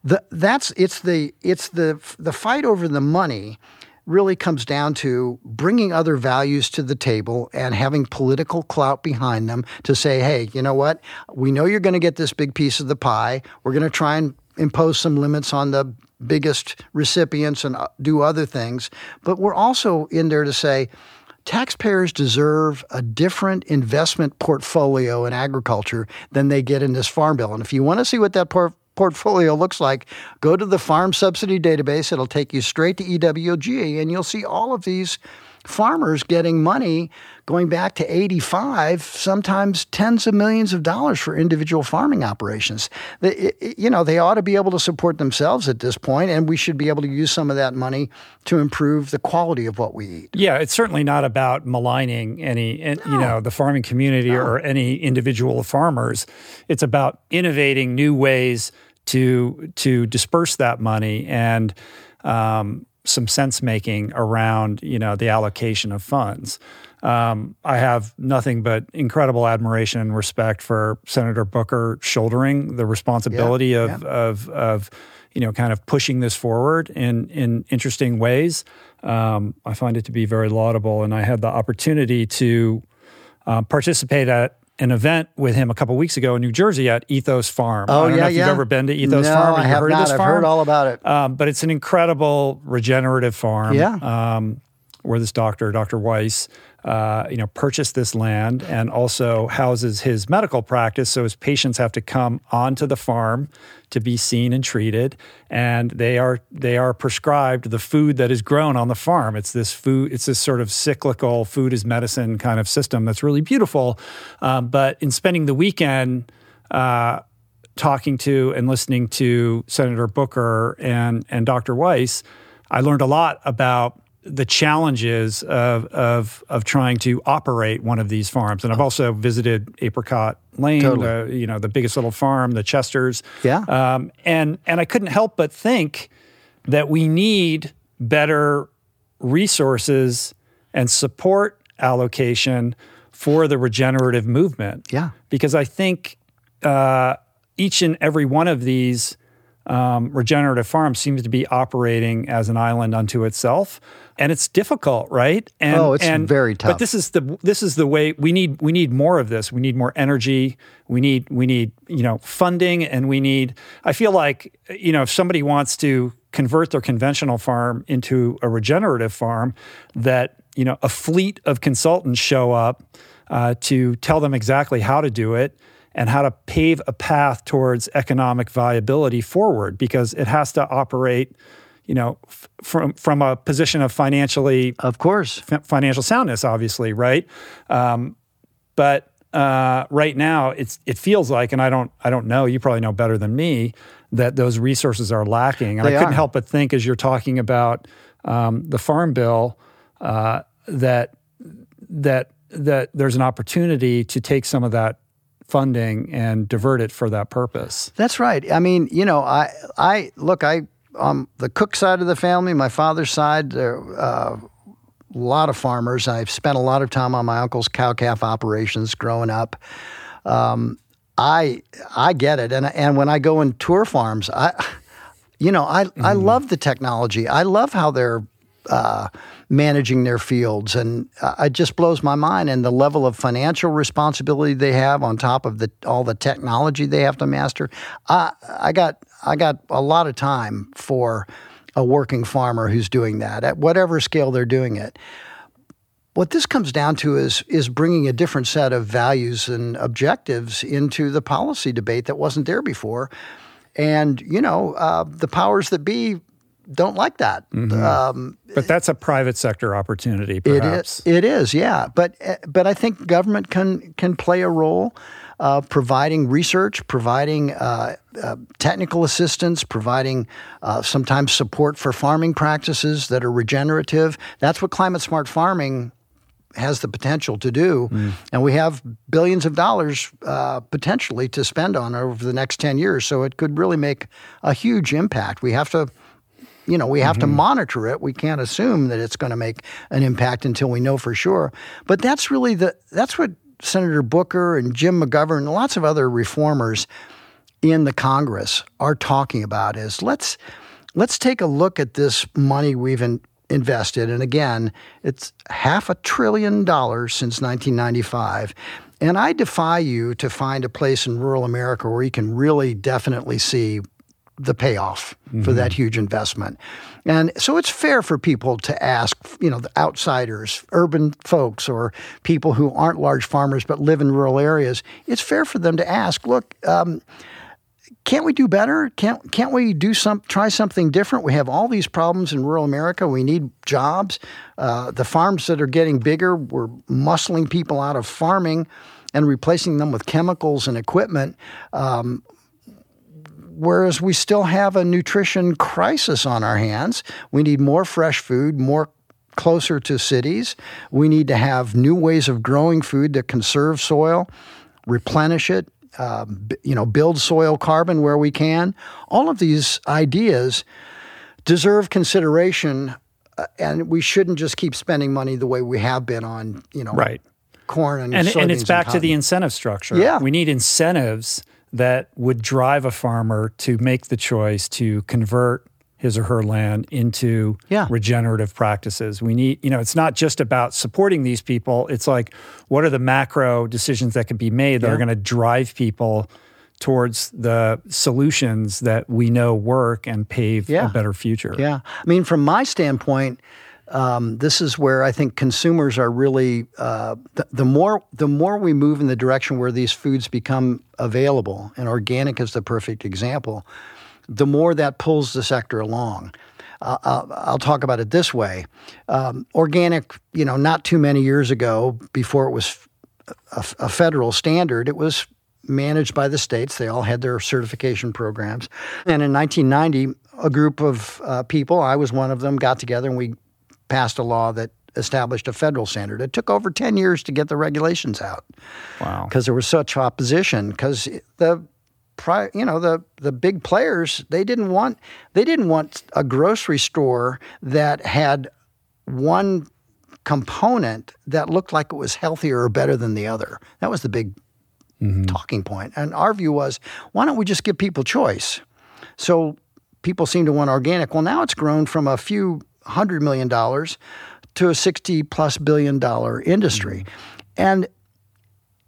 The, that's it's the it's the the fight over the money really comes down to bringing other values to the table and having political clout behind them to say, hey, you know what? We know you're going to get this big piece of the pie. We're going to try and impose some limits on the biggest recipients and uh, do other things. But we're also in there to say, taxpayers deserve a different investment portfolio in agriculture than they get in this farm bill. And if you want to see what that por- portfolio looks like, go to the farm subsidy database. It'll take you straight to EWG, and you'll see all of these farmers getting money going back to 85 sometimes tens of millions of dollars for individual farming operations They- you know they ought to be able to support themselves at this point and we should be able to use some of that money to improve the quality of what we eat Yeah, it's certainly not about maligning any, and, you know, the farming community or any individual farmers. It's about innovating new ways to to disperse that money and um, some sense making around, you know, the allocation of funds. Um, I have nothing but incredible admiration and respect for Senator Booker shouldering the responsibility of, of of you know kind of pushing this forward in in interesting ways. Um, I find it to be very laudable, and I had the opportunity to um, participate at an event with him a couple weeks ago in New Jersey at Ethos Farm. I don't know if you've ever been to Ethos no, Farm. I have heard not. of this I've farm? heard all about it. Um, but it's an incredible regenerative farm. Yeah. Um, where this doctor, Dr. Weiss, uh, you know, purchased this land and also houses his medical practice. So his patients have to come onto the farm to be seen and treated, and they are they are prescribed the food that is grown on the farm. It's this food. It's this sort of cyclical food is medicine kind of system that's really beautiful. Um, but in spending the weekend. Uh, talking to and listening to Senator Booker and and Dr. Weiss, I learned a lot about the challenges of of of trying to operate one of these farms. And I've also visited Apricot Lane, Totally. the, you know, the biggest little farm, the Chesters. Yeah. Um, and and I couldn't help but think that we need better resources and support allocation for the regenerative movement Yeah. because I think uh, each and every one of these um, regenerative farms seems to be operating as an island unto itself, and it's difficult, right? And, Oh, it's and, very tough. But this is the this is the way we need we need more of this. We need more energy. We need we need you know funding, and we need. I feel like you know if somebody wants to convert their conventional farm into a regenerative farm, that you know a fleet of consultants show up uh, to tell them exactly how to do it and how to pave a path towards economic viability forward because it has to operate you know f- from from a position of financially of course f- financial soundness obviously right um, but uh, right now it's it feels like and I don't I don't know you probably know better than me that those resources are lacking and They I couldn't are. help but think as you're talking about um, the farm bill uh, that that that there's an opportunity to take some of that funding and divert it for that purpose. That's right. I mean, you know, I I look, I on the cook side of the family, my father's side, there uh, a lot of farmers. I've spent a lot of time on my uncle's cow calf operations growing up. Um, I I get it, and and when I go and tour farms, I, you know, I I love the technology. I love how they're uh, managing their fields, and uh, it just blows my mind. And the level of financial responsibility they have on top of the all the technology they have to master. I I got I got a lot of time for a working farmer who's doing that at whatever scale they're doing it. What this comes down to is is bringing a different set of values and objectives into the policy debate that wasn't there before, and you know uh, the powers that be don't like that. Um, But that's a private sector opportunity, it perhaps. is. It is. Yeah. But but I think government can can play a role. Uh, providing research, providing uh, uh, technical assistance, providing uh, sometimes support for farming practices that are regenerative. That's what climate smart farming has the potential to do. And we have billions of dollars uh, potentially to spend on over the next 10 years. So it could really make a huge impact. We have to you know, we have to mm-hmm. monitor it. We can't assume that it's going to make an impact until we know for sure. But that's really the that's what Senator Booker and Jim McGovern and lots of other reformers in the Congress are talking about is let's let's take a look at this money we've in, invested and again it's half a trillion dollars since 1995 and I defy you to find a place in rural America where you can really definitely see the payoff for that huge investment. And so it's fair for people to ask, you know, the outsiders, urban folks, or people who aren't large farmers but live in rural areas. It's fair for them to ask, look, um, can't we do better? Can't can't we do some try something different? We have all these problems in rural America. We need jobs. Uh, the farms that are getting bigger, we're muscling people out of farming and replacing them with chemicals and equipment. Um, whereas we still have a nutrition crisis on our hands. We need more fresh food, more closer to cities. We need to have new ways of growing food that conserve soil, replenish it, uh, you know, build soil carbon where we can. All of these ideas deserve consideration, uh, and we shouldn't just keep spending money the way we have been on, you know, Right. corn and and, and it's back to the incentive structure. Yeah. We need incentives that would drive a farmer to make the choice to convert his or her land into Yeah. regenerative practices. We need, you know, it's not just about supporting these people. It's like, what are the macro decisions that can be made that Yeah. are going to drive people towards the solutions that we know work and pave Yeah. a better future? Yeah. I mean, from my standpoint, um, this is where I think consumers are really uh, the, the more the more we move in the direction where these foods become available, and organic is the perfect example. The more that pulls the sector along. Uh, I'll, I'll talk about it this way: um, organic, you know, not too many years ago, before it was a, a federal standard, it was managed by the states. They all had their certification programs. And in 1990, a group of uh, people, I was one of them, got together and we passed a law that established a federal standard. It took over 10 years to get the regulations out Wow. because there was such opposition because the you know the the big players they didn't want they didn't want a grocery store that had one component that looked like it was healthier or better than the other. That was the big mm-hmm. talking point. And our view was, why don't we just give people choice? So people seem to want organic. Well, now it's grown from a few hundred million dollars to a 60 plus billion dollar industry. And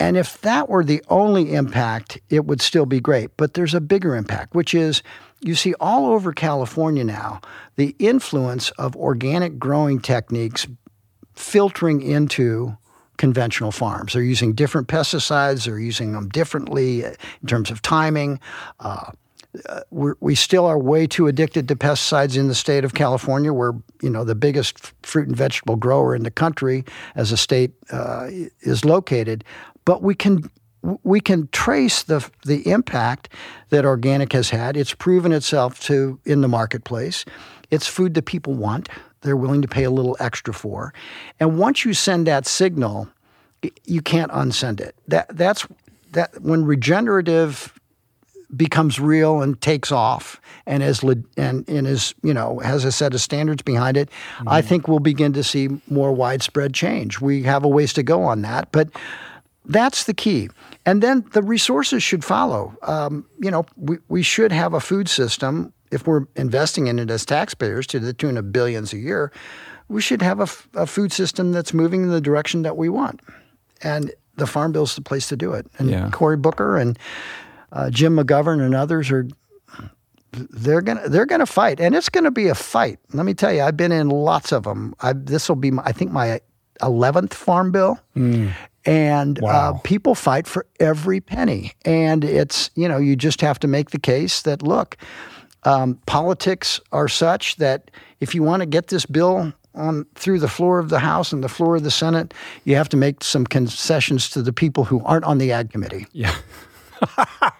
and if that were the only impact, it would still be great. But there's a bigger impact, which is you see all over California now the influence of organic growing techniques filtering into conventional farms. They're using different pesticides, they're using them differently in terms of timing. Uh, we still are way too addicted to pesticides in the state of California. We're you know the biggest fruit and vegetable grower in the country as a state uh, is located, but we can we can trace the the impact that organic has had. It's proven itself to in the marketplace. It's food that people want. They're willing to pay a little extra for, and once you send that signal, you can't unsend it. That that's that when regenerative becomes real and takes off and is and, and is you know has a set of standards behind it mm-hmm. i think we'll begin to see more widespread change. We have a ways to go on that but that's the key. And then the resources should follow. Um, you know we, we should have a food system. If we're investing in it as taxpayers to the tune of billions a year we should have a, a food system that's moving in the direction that we want. And the farm bill is the place to do it. And yeah. cory booker and uh, Jim McGovern and others are they're gonna they're gonna fight, and it's gonna be a fight. Let me tell you, I've been in lots of them. This will be, my, I think, my eleventh farm bill, mm. and uh, wow. uh, people fight for every penny. And it's you know you just have to make the case that look, um, politics are such that if you want to get this bill on through the floor of the House and the floor of the Senate, you have to make some concessions to the people who aren't on the ag committee. Yeah.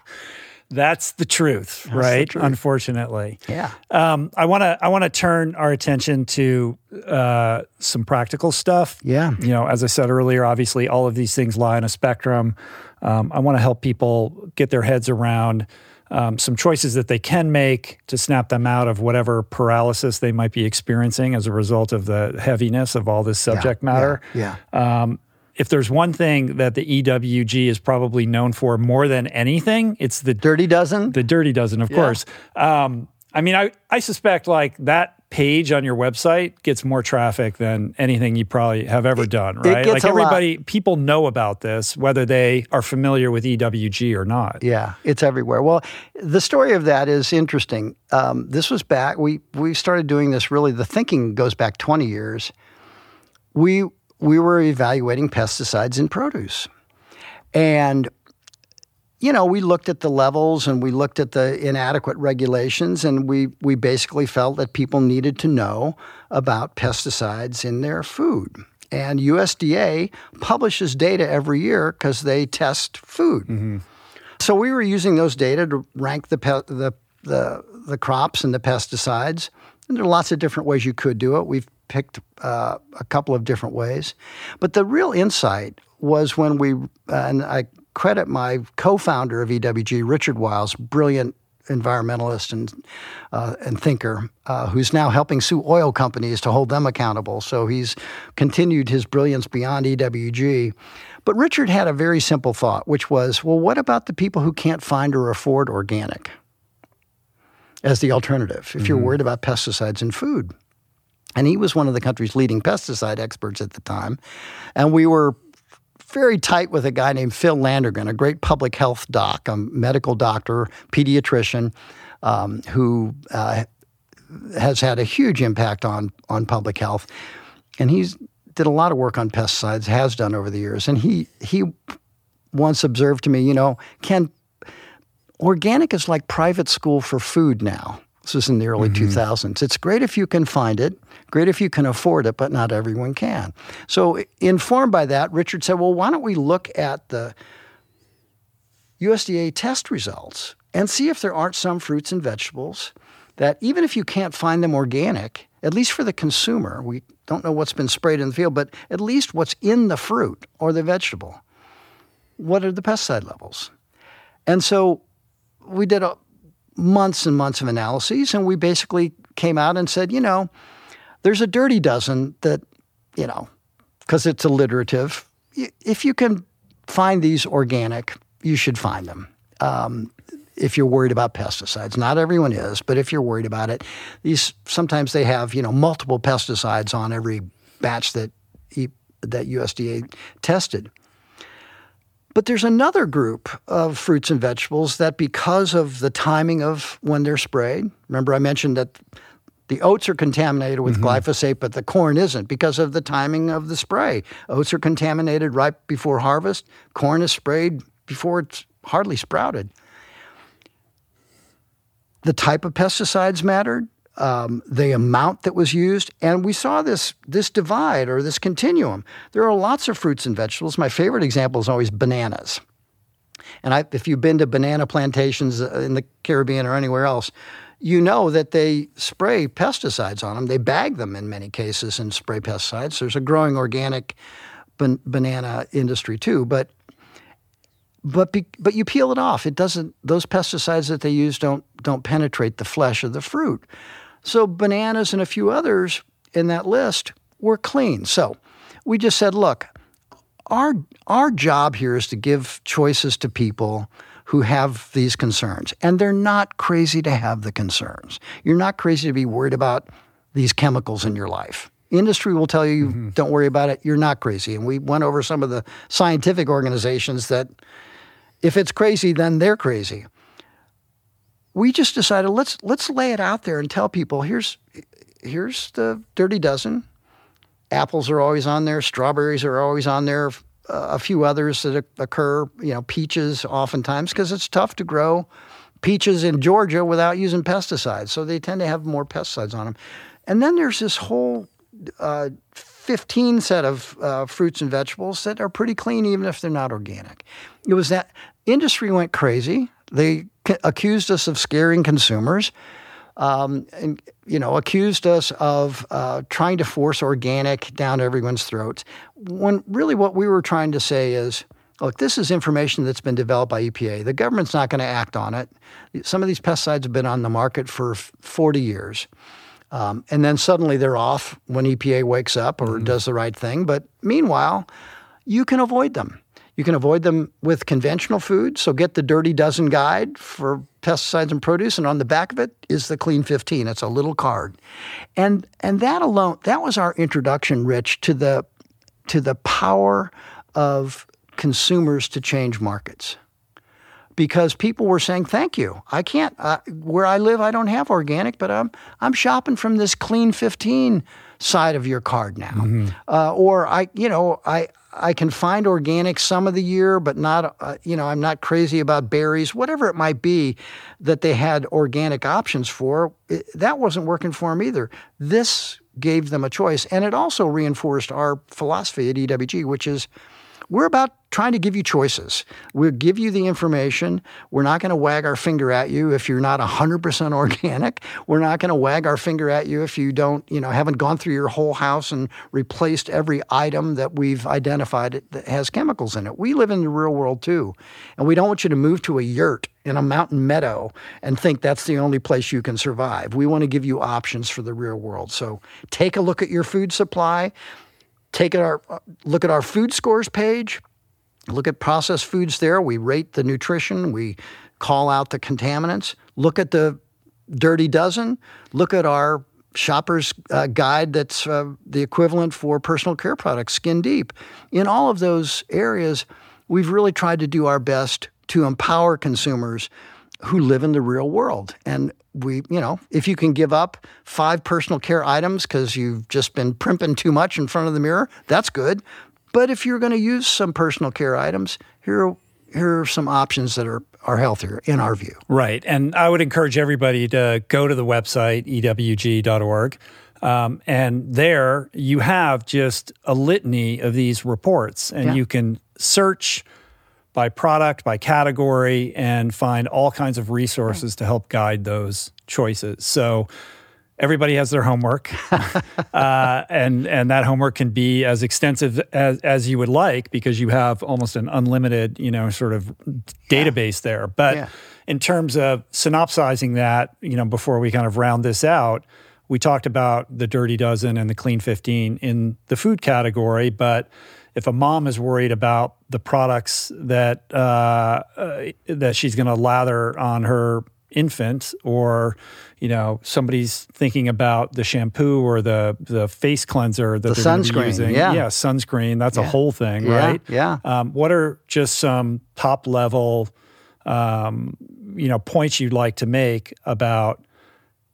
That's the truth, That's right? The truth. Unfortunately, yeah. Um, I want to I want to turn our attention to uh, some practical stuff. Yeah, you know, as I said earlier, obviously all of these things lie on a spectrum. Um, I want to help people get their heads around um, some choices that they can make to snap them out of whatever paralysis they might be experiencing as a result of the heaviness of all this subject yeah, matter. Yeah. yeah. Um, if there's one thing that the EWG is probably known for more than anything, it's the Dirty Dozen. The Dirty Dozen, of yeah. course. Um, I mean, I, I suspect like that page on your website gets more traffic than anything you probably have ever done, right? like everybody, lot. people know about this, whether they are familiar with EWG or not. Yeah, it's everywhere. Well, the story of that is interesting. Um, this was back, we, we started doing this really, the thinking goes back 20 years. We we were evaluating pesticides in produce. And, you know, we looked at the levels and we looked at the inadequate regulations, and we, we basically felt that people needed to know about pesticides in their food. And USDA publishes data every year because they test food. Mm-hmm. So we were using those data to rank the, pe- the, the, the crops and the pesticides. And there are lots of different ways you could do it. We've picked uh, a couple of different ways. But the real insight was when we, uh, and I credit my co founder of EWG, Richard Wiles, brilliant environmentalist and uh, and thinker uh, who's now helping sue oil companies to hold them accountable. So he's continued his brilliance beyond EWG. But Richard had a very simple thought, which was, well, what about the people who can't find or afford organic as the alternative if mm-hmm. you're worried about pesticides in food? And he was one of the country's leading pesticide experts at the time. And we were very tight with a guy named Phil Landrigan, a great public health doc, a medical doctor, pediatrician, um, who uh, has had a huge impact on, on public health. And he's did a lot of work on pesticides, has done over the years. And he he once observed to me, you know, Ken, organic is like private school for food now. This was in the early mm-hmm. 2000s. It's great if you can find it, great if you can afford it, but not everyone can. So, informed by that, Richard said, Well, why don't we look at the USDA test results and see if there aren't some fruits and vegetables that, even if you can't find them organic, at least for the consumer, we don't know what's been sprayed in the field, but at least what's in the fruit or the vegetable. What are the pesticide levels? And so we did a months and months of analyses, and we basically came out and said, you know, there's a dirty dozen that, you know, because it's alliterative. If you can find these organic, you should find them. Um, if you're worried about pesticides, not everyone is, but if you're worried about it, these sometimes they have you know multiple pesticides on every batch that that USDA tested. But there's another group of fruits and vegetables that, because of the timing of when they're sprayed, remember I mentioned that the oats are contaminated with mm-hmm. glyphosate, but the corn isn't because of the timing of the spray. Oats are contaminated right before harvest, corn is sprayed before it's hardly sprouted. The type of pesticides mattered, um, the amount that was used, and we saw this this divide or this continuum. There are lots of fruits and vegetables. My favorite example is always bananas. And I, if you've been to banana plantations uh, in the Caribbean or anywhere else, you know that they spray pesticides on them. They bag them in many cases and spray pesticides. There's a growing organic ban- banana industry too, but but be, but you peel it off. It doesn't. Those pesticides that they use don't don't penetrate the flesh of the fruit. So bananas and a few others in that list were clean. So we just said, look, our our job here is to give choices to people who have these concerns, and they're not crazy to have the concerns. You're not crazy to be worried about these chemicals in your life. Industry will tell you, mm-hmm. don't worry about it. You're not crazy. And we went over some of the scientific organizations that if it's crazy, then they're crazy. We just decided let's let's lay it out there and tell people here's here's the dirty dozen. Apples are always on there, strawberries are always on there, a few others that occur, you know, peaches oftentimes because it's tough to grow peaches in Georgia without using pesticides. So they tend to have more pesticides on them. And then there's this whole uh, 15 set of uh, fruits and vegetables that are pretty clean, even if they're not organic. It was that industry went crazy. They accused us of scaring consumers. Um, and you know, accused us of uh, trying to force organic down everyone's throats. When really, what we were trying to say is, look, this is information that's been developed by EPA. The government's not going to act on it. Some of these pesticides have been on the market for 40 years. Um, and then suddenly they're off when EPA wakes up or mm-hmm. does the right thing. But meanwhile, you can avoid them. You can avoid them with conventional food. So get the Dirty Dozen guide for pesticides and produce, and on the back of it is the Clean 15. It's a little card, and and that alone that was our introduction, Rich, to the to the power of consumers to change markets because people were saying, "Thank you. I can't uh, where I live. I don't have organic, but I'm I'm shopping from this Clean 15 side of your card now, mm-hmm. uh, or I, you know, I I can find organic some of the year, but not, uh, you know, I'm not crazy about berries, whatever it might be that they had organic options for. It, that wasn't working for them either. This gave them a choice, and it also reinforced our philosophy at EWG, which is we're about trying to give you choices. We'll give you the information. We're not going to wag our finger at you if you're not 100% organic. We're not going to wag our finger at you if you don't, you know, haven't gone through your whole house and replaced every item that we've identified that has chemicals in it. We live in the real world too. And we don't want you to move to a yurt in a mountain meadow and think that's the only place you can survive. We want to give you options for the real world. So take a look at your food supply take our look at our food scores page, look at processed foods there. We rate the nutrition, we call out the contaminants. Look at the dirty dozen. Look at our shopper's uh, guide that's uh, the equivalent for personal care products, Skin Deep. In all of those areas, we've really tried to do our best to empower consumers who live in the real world. And we, you know, if you can give up five personal care items because you've just been primping too much in front of the mirror, that's good. But if you're going to use some personal care items, here, here are some options that are, are healthier in our view. Right. And I would encourage everybody to go to the website, ewg.org. Um, and there you have just a litany of these reports, and yeah. you can search by product, by category, and find all kinds of resources to help guide those choices. So everybody has their homework, uh, and and that homework can be as extensive as, as you would like because you have almost an unlimited, you know, sort of database yeah. there. But yeah. in terms of synopsizing that, you know, before we kind of round this out, we talked about the Dirty Dozen and the Clean 15 in the food category, but if a mom is worried about the products that uh, uh, that she's going to lather on her infant or you know somebody's thinking about the shampoo or the the face cleanser that The they're sunscreen, using yeah. yeah sunscreen that's a whole thing Yeah, right yeah. um, what are just some top level um, you know points you'd like to make about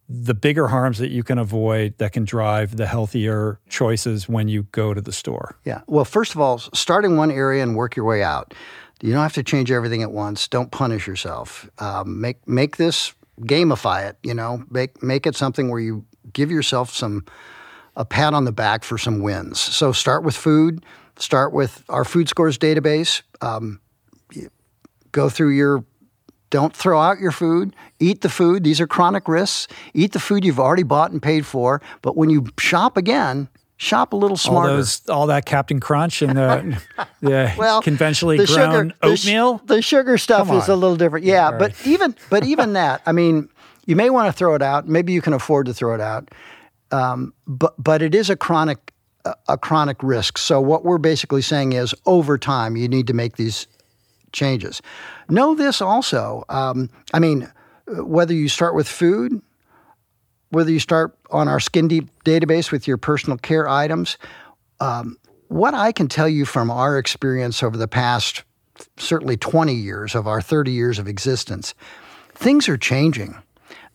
the bigger harms that you can avoid that can drive the healthier choices when you go to the store Yeah. Well, first of all, start in one area and work your way out. You don't have to change everything at once. Don't punish yourself. Um, make make this gamify it. You know, make make it something where you give yourself some a pat on the back for some wins. So start with food. Start with our food scores database. Um, go through your don't throw out your food. Eat the food. These are chronic risks. Eat the food you've already bought and paid for. But when you shop again, shop a little all smarter. those all that Captain Crunch and the, the well, conventionally the grown sugar, the sh- oatmeal. The, sugar stuff is a little different. Yeah, All but even but even that, I mean, you may want to throw it out. Maybe you can afford to throw it out. Um, but but it is a chronic a, a chronic risk. So what we're basically saying is, over time, you need to make these changes. Know this also. Um, I mean, whether you start with food, whether you start on our Skin Deep database with your personal care items, um, what I can tell you from our experience over the past certainly 20 years of our 30 years of existence, things are changing.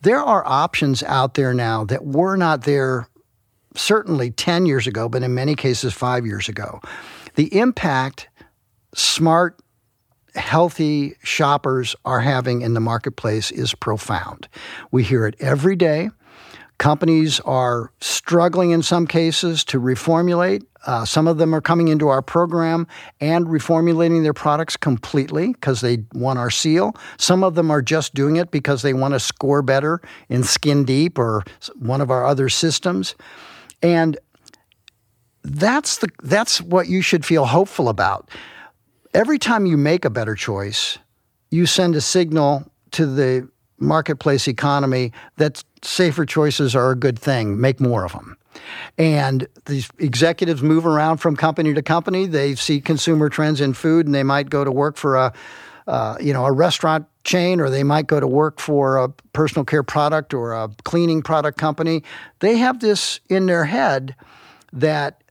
There are options out there now that were not there certainly 10 years ago, but in many cases, five years ago. The impact smart, healthy shoppers are having in the marketplace is profound. We hear it every day. Companies are struggling in some cases to reformulate. Uh, some of them are coming into our program and reformulating their products completely because they want our seal. Some of them are just doing it because they want to score better in Skin Deep or one of our other systems. And that's the that's what you should feel hopeful about. Every time you make a better choice, you send a signal to the marketplace economy that safer choices are a good thing. Make more of them. And these executives move around from company to company. They see consumer trends in food, and they might go to work for a, uh, you know, a restaurant chain, or they might go to work for a personal care product or a cleaning product company. They have this in their head that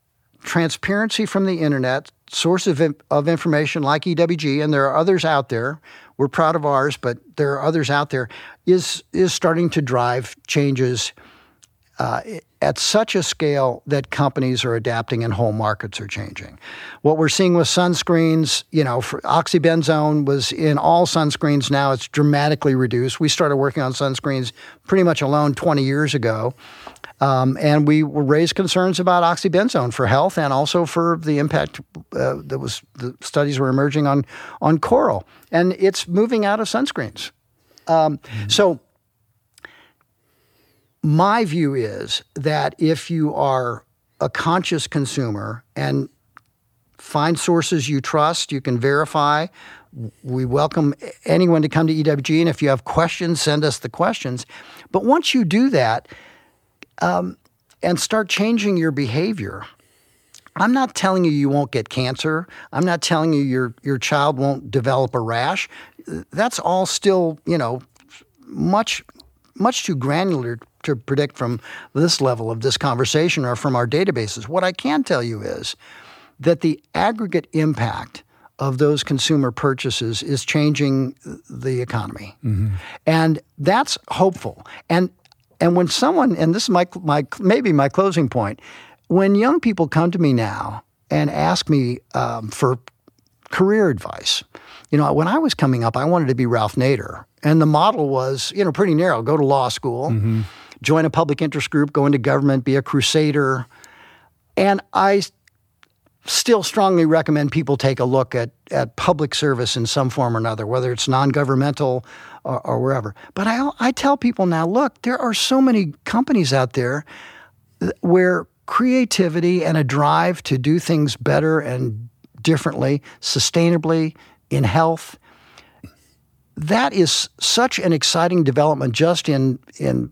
transparency from the internet, source of, of information like EWG, and there are others out there. We're proud of ours, but there are others out there. Is is starting to drive changes uh, at such a scale that companies are adapting and whole markets are changing. What we're seeing with sunscreens, you know, oxybenzone was in all sunscreens. Now it's dramatically reduced. We started working on sunscreens pretty much alone 20 years ago. Um, and we raised concerns about oxybenzone for health and also for the impact uh, that was the studies were emerging on on coral, and it's moving out of sunscreens. Um, So my view is that if you are a conscious consumer and find sources you trust, you can verify. We welcome anyone to come to EWG, and if you have questions, send us the questions. But once you do that um, and start changing your behavior, I'm not telling you you won't get cancer. I'm not telling you your your child won't develop a rash. That's all still, you know, much much too granular to predict from this level of this conversation or from our databases. What I can tell you is that the aggregate impact of those consumer purchases is changing the economy. And that's hopeful. And and when someone and this is my my maybe my closing point, when young people come to me now and ask me um, for career advice, you know, when I was coming up, I wanted to be Ralph Nader, and the model was you know pretty narrow: go to law school, join a public interest group, go into government, be a crusader, and I still strongly recommend people take a look at, at public service in some form or another, whether it's non governmental or, or wherever. But I, I tell people now look, there are so many companies out there where creativity and a drive to do things better and differently, sustainably, in health, that is such an exciting development just in, in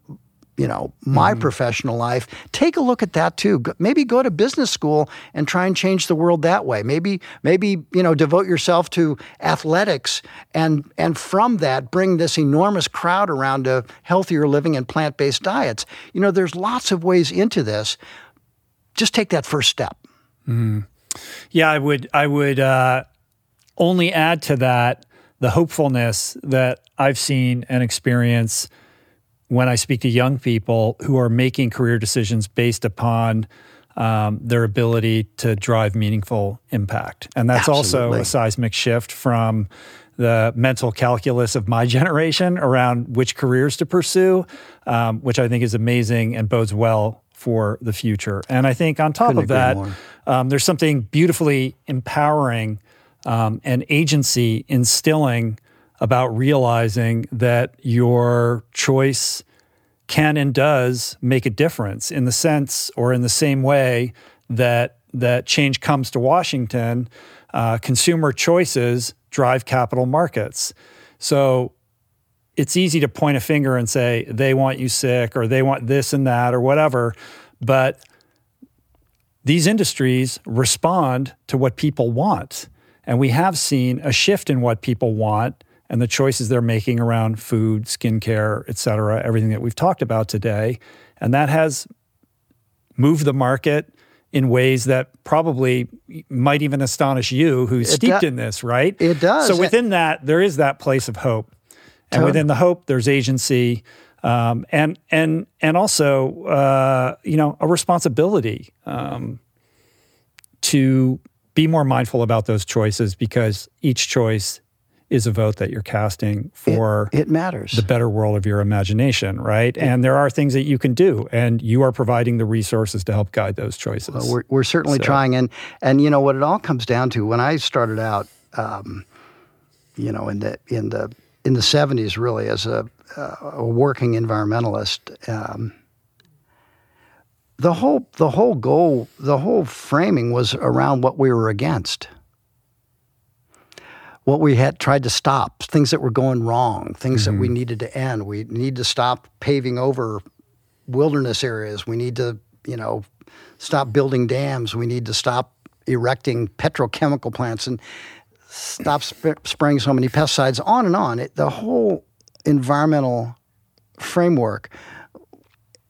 you know my mm-hmm. professional life. Take a look at that too. Maybe go to business school and try and change the world that way. Maybe maybe you know devote yourself to athletics and and from that bring this enormous crowd around to healthier living and plant-based diets. You know there's lots of ways into this. Just take that first step. Mm. yeah i would i would uh, only add to that the hopefulness that i've seen and experienced when I speak to young people who are making career decisions based upon um, their ability to drive meaningful impact. And that's Absolutely. also a seismic shift from the mental calculus of my generation around which careers to pursue, um, which I think is amazing and bodes well for the future. And I think on top Couldn't of that, um, there's something beautifully empowering um, and agency instilling about realizing that your choice can and does make a difference in the sense or in the same way that that change comes to Washington. Uh, consumer choices drive capital markets. So it's easy to point a finger and say they want you sick or they want this and that or whatever, but these industries respond to what people want. And we have seen a shift in what people want and the choices they're making around food, skincare, et cetera, everything that we've talked about today. And that has moved the market in ways that probably might even astonish you who's it steeped do- in this, right? It does. So within that, there is that place of hope. And within the hope, there's agency. Um, and and and also, uh, you know, a responsibility um, to be more mindful about those choices because each choice is a vote that you're casting for it, it, matters. the better world of your imagination right? It, and there are things that you can do and you are providing the resources to help guide those choices. Well, we're, we're certainly so. trying and and you know what it all comes down to when i started out um, you know in the in the in the 70s really as a, uh, a working environmentalist um, the whole the whole goal the whole framing was around what we were against what we had tried to stop, things that were going wrong, things mm-hmm. that we mm-hmm. needed to end. We need to stop paving over wilderness areas. We need to, you know, stop building dams. We need to stop erecting petrochemical plants and stop sp- spraying so many pesticides. On and on. It, the whole environmental framework,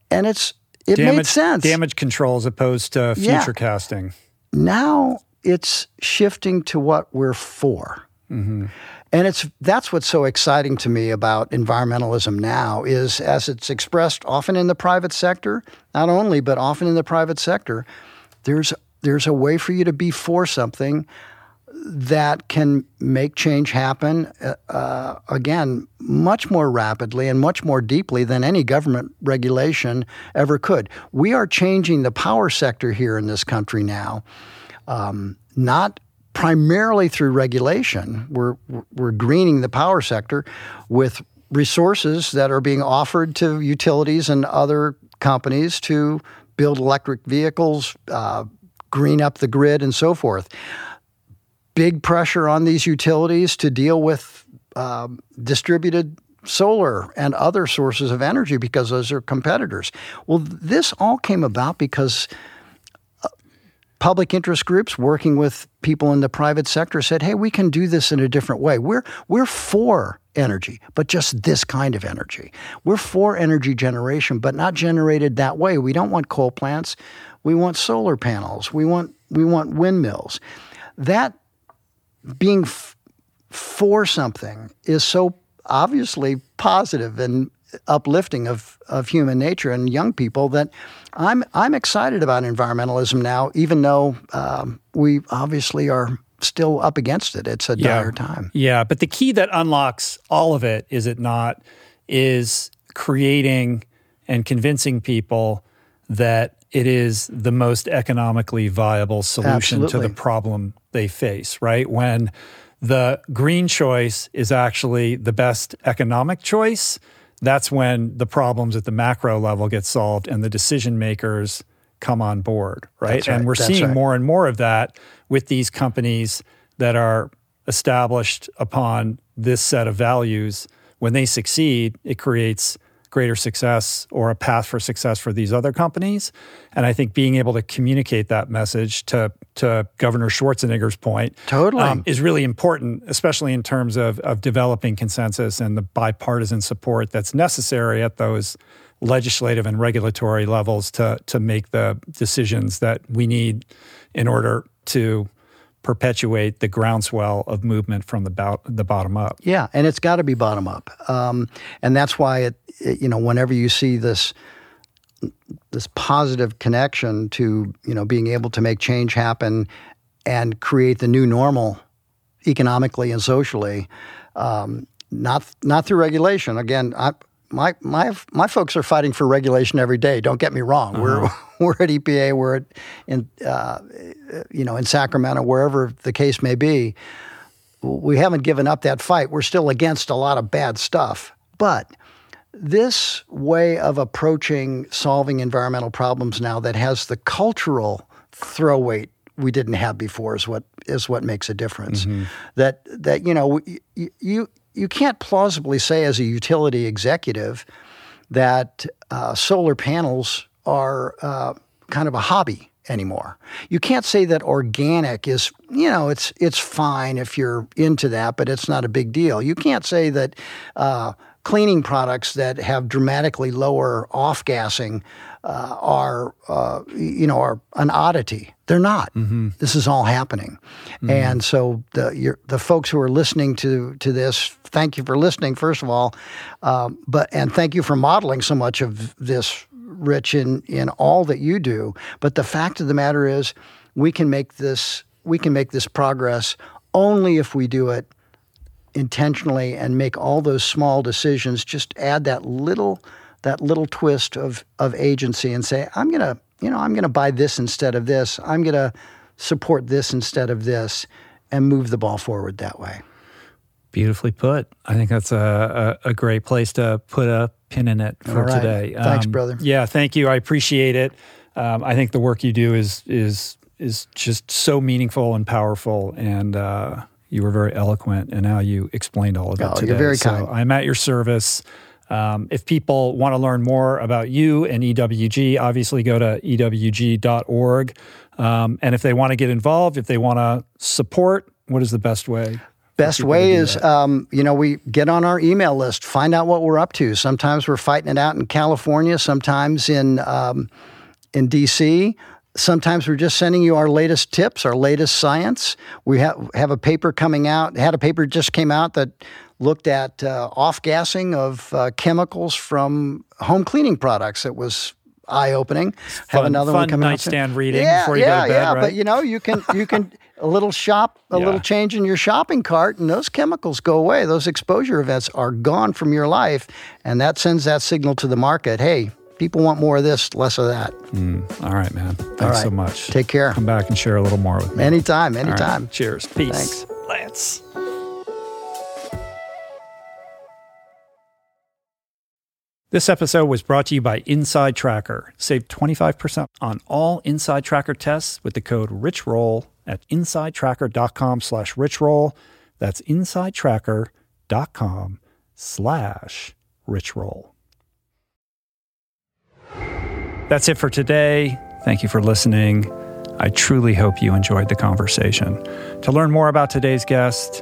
and it's it damage, made sense. Damage control as opposed to future yeah. casting. Now it's shifting to what we're for. Mm-hmm. And it's that's what's so exciting to me about environmentalism now is as it's expressed often in the private sector, not only but often in the private sector, there's there's a way for you to be for something that can make change happen uh, uh again much more rapidly and much more deeply than any government regulation ever could. We are changing the power sector here in this country now, um, not primarily through regulation. We're, we're greening the power sector with resources that are being offered to utilities and other companies to build electric vehicles, uh, green up the grid, and so forth. Big pressure on these utilities to deal with um, distributed solar and other sources of energy because those are competitors. Well, this all came about because public interest groups working with people in the private sector said, "Hey, we can do this in a different way. We're we're for energy, but just this kind of energy. We're for energy generation, but not generated that way. We don't want coal plants. We want solar panels. We want we want windmills. That being f- for something is so obviously positive and uplifting of, of human nature and young people that I'm I'm excited about environmentalism now, even though um, we obviously are still up against it. It's a yeah. dire time. Yeah, but the key that unlocks all of it, is it not, is creating and convincing people that it is the most economically viable solution Absolutely. to the problem they face, right? When the green choice is actually the best economic choice, that's when the problems at the macro level get solved and the decision makers come on board, right? right. And we're that's seeing right. more and more of that with these companies that are established upon this set of values. When they succeed, it creates greater success or a path for success for these other companies. And I think being able to communicate that message to to Governor Schwarzenegger's point totally um, is really important, especially in terms of of developing consensus and the bipartisan support that's necessary at those legislative and regulatory levels to to make the decisions that we need in order to perpetuate the groundswell of movement from the, bo- the bottom up. Yeah, and it's got to be bottom up, um, and that's why it, it, You know, whenever you see this this positive connection to you know being able to make change happen and create the new normal economically and socially, um, not not through regulation. Again, I, my my my folks are fighting for regulation every day. Don't get me wrong. Uh-huh. We're we're at EPA. We're at in uh, you know in Sacramento, wherever the case may be. We haven't given up that fight. We're still against a lot of bad stuff, but this way of approaching solving environmental problems now that has the cultural throw weight we didn't have before is what is what makes a difference. Mm-hmm. That that you know you, you you can't plausibly say as a utility executive that uh, solar panels are uh, kind of a hobby anymore. You can't say that organic is, you know, it's it's fine if you're into that, but it's not a big deal. You can't say that uh, cleaning products that have dramatically lower off gassing uh, are, uh, you know, are an oddity. They're not. Mm-hmm. This is all happening, mm-hmm. and so the the folks who are listening to to this, thank you for listening. First of all, um, but and thank you for modeling so much of this, Rich, in in all that you do. But the fact of the matter is, we can make this we can make this progress only if we do it intentionally and make all those small decisions. Just add that little that little twist of of agency and say, I'm gonna you know I'm gonna buy this instead of this. I'm gonna support this instead of this, and move the ball forward that way. Beautifully put. I think that's a, a, a great place to put a pin in it for right. today. Thanks, um, brother. Yeah, thank you. I appreciate it. Um, I think the work you do is is is just so meaningful and powerful, and uh, you were very eloquent in how you explained all of it oh, today. You're very kind. So I'm at your service. Um, if people want to learn more about you and EWG, obviously go to ewg.org. Um, and if they want to get involved, if they want to support, what is the best way? Best way is, um, you know, we get on our email list, find out what we're up to. Sometimes we're fighting it out in California, sometimes in um, in DC. Sometimes we're just sending you our latest tips, our latest science. We have have a paper coming out. Had a paper just came out that looked at uh, off gassing of uh, chemicals from home cleaning products. It was eye opening. Have another fun one coming nightstand reading yeah, before you yeah, go to bed. Yeah, right? but you know you can you can a little shop, a yeah. little change in your shopping cart, and those chemicals go away. Those exposure events are gone from your life, and that sends that signal to the market. Hey, people want more of this, less of that. Mm. All right, man. Thanks so much. Take care. Come back and share a little more with me. Anytime, anytime. Right. Cheers. Peace. Thanks. Lance. This episode was brought to you by Inside Tracker. Save 25% on all Inside Tracker tests with the code RICHROLL at insidetracker.com slash richroll. That's insidetracker.com slash richroll. That's it for today. Thank you for listening. I truly hope you enjoyed the conversation. To learn more about today's guest,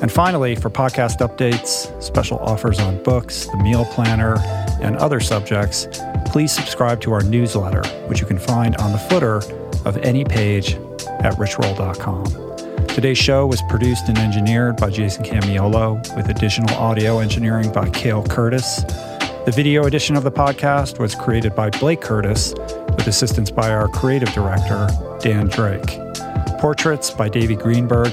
And finally, for podcast updates, special offers on books, the meal planner, and other subjects, please subscribe to our newsletter, which you can find on the footer of any page at richroll.com. Today's show was produced and engineered by Jason Camiolo, with additional audio engineering by Cale Curtis. The video edition of the podcast was created by Blake Curtis, with assistance by our creative director, Dan Drake. Portraits by Davey Greenberg,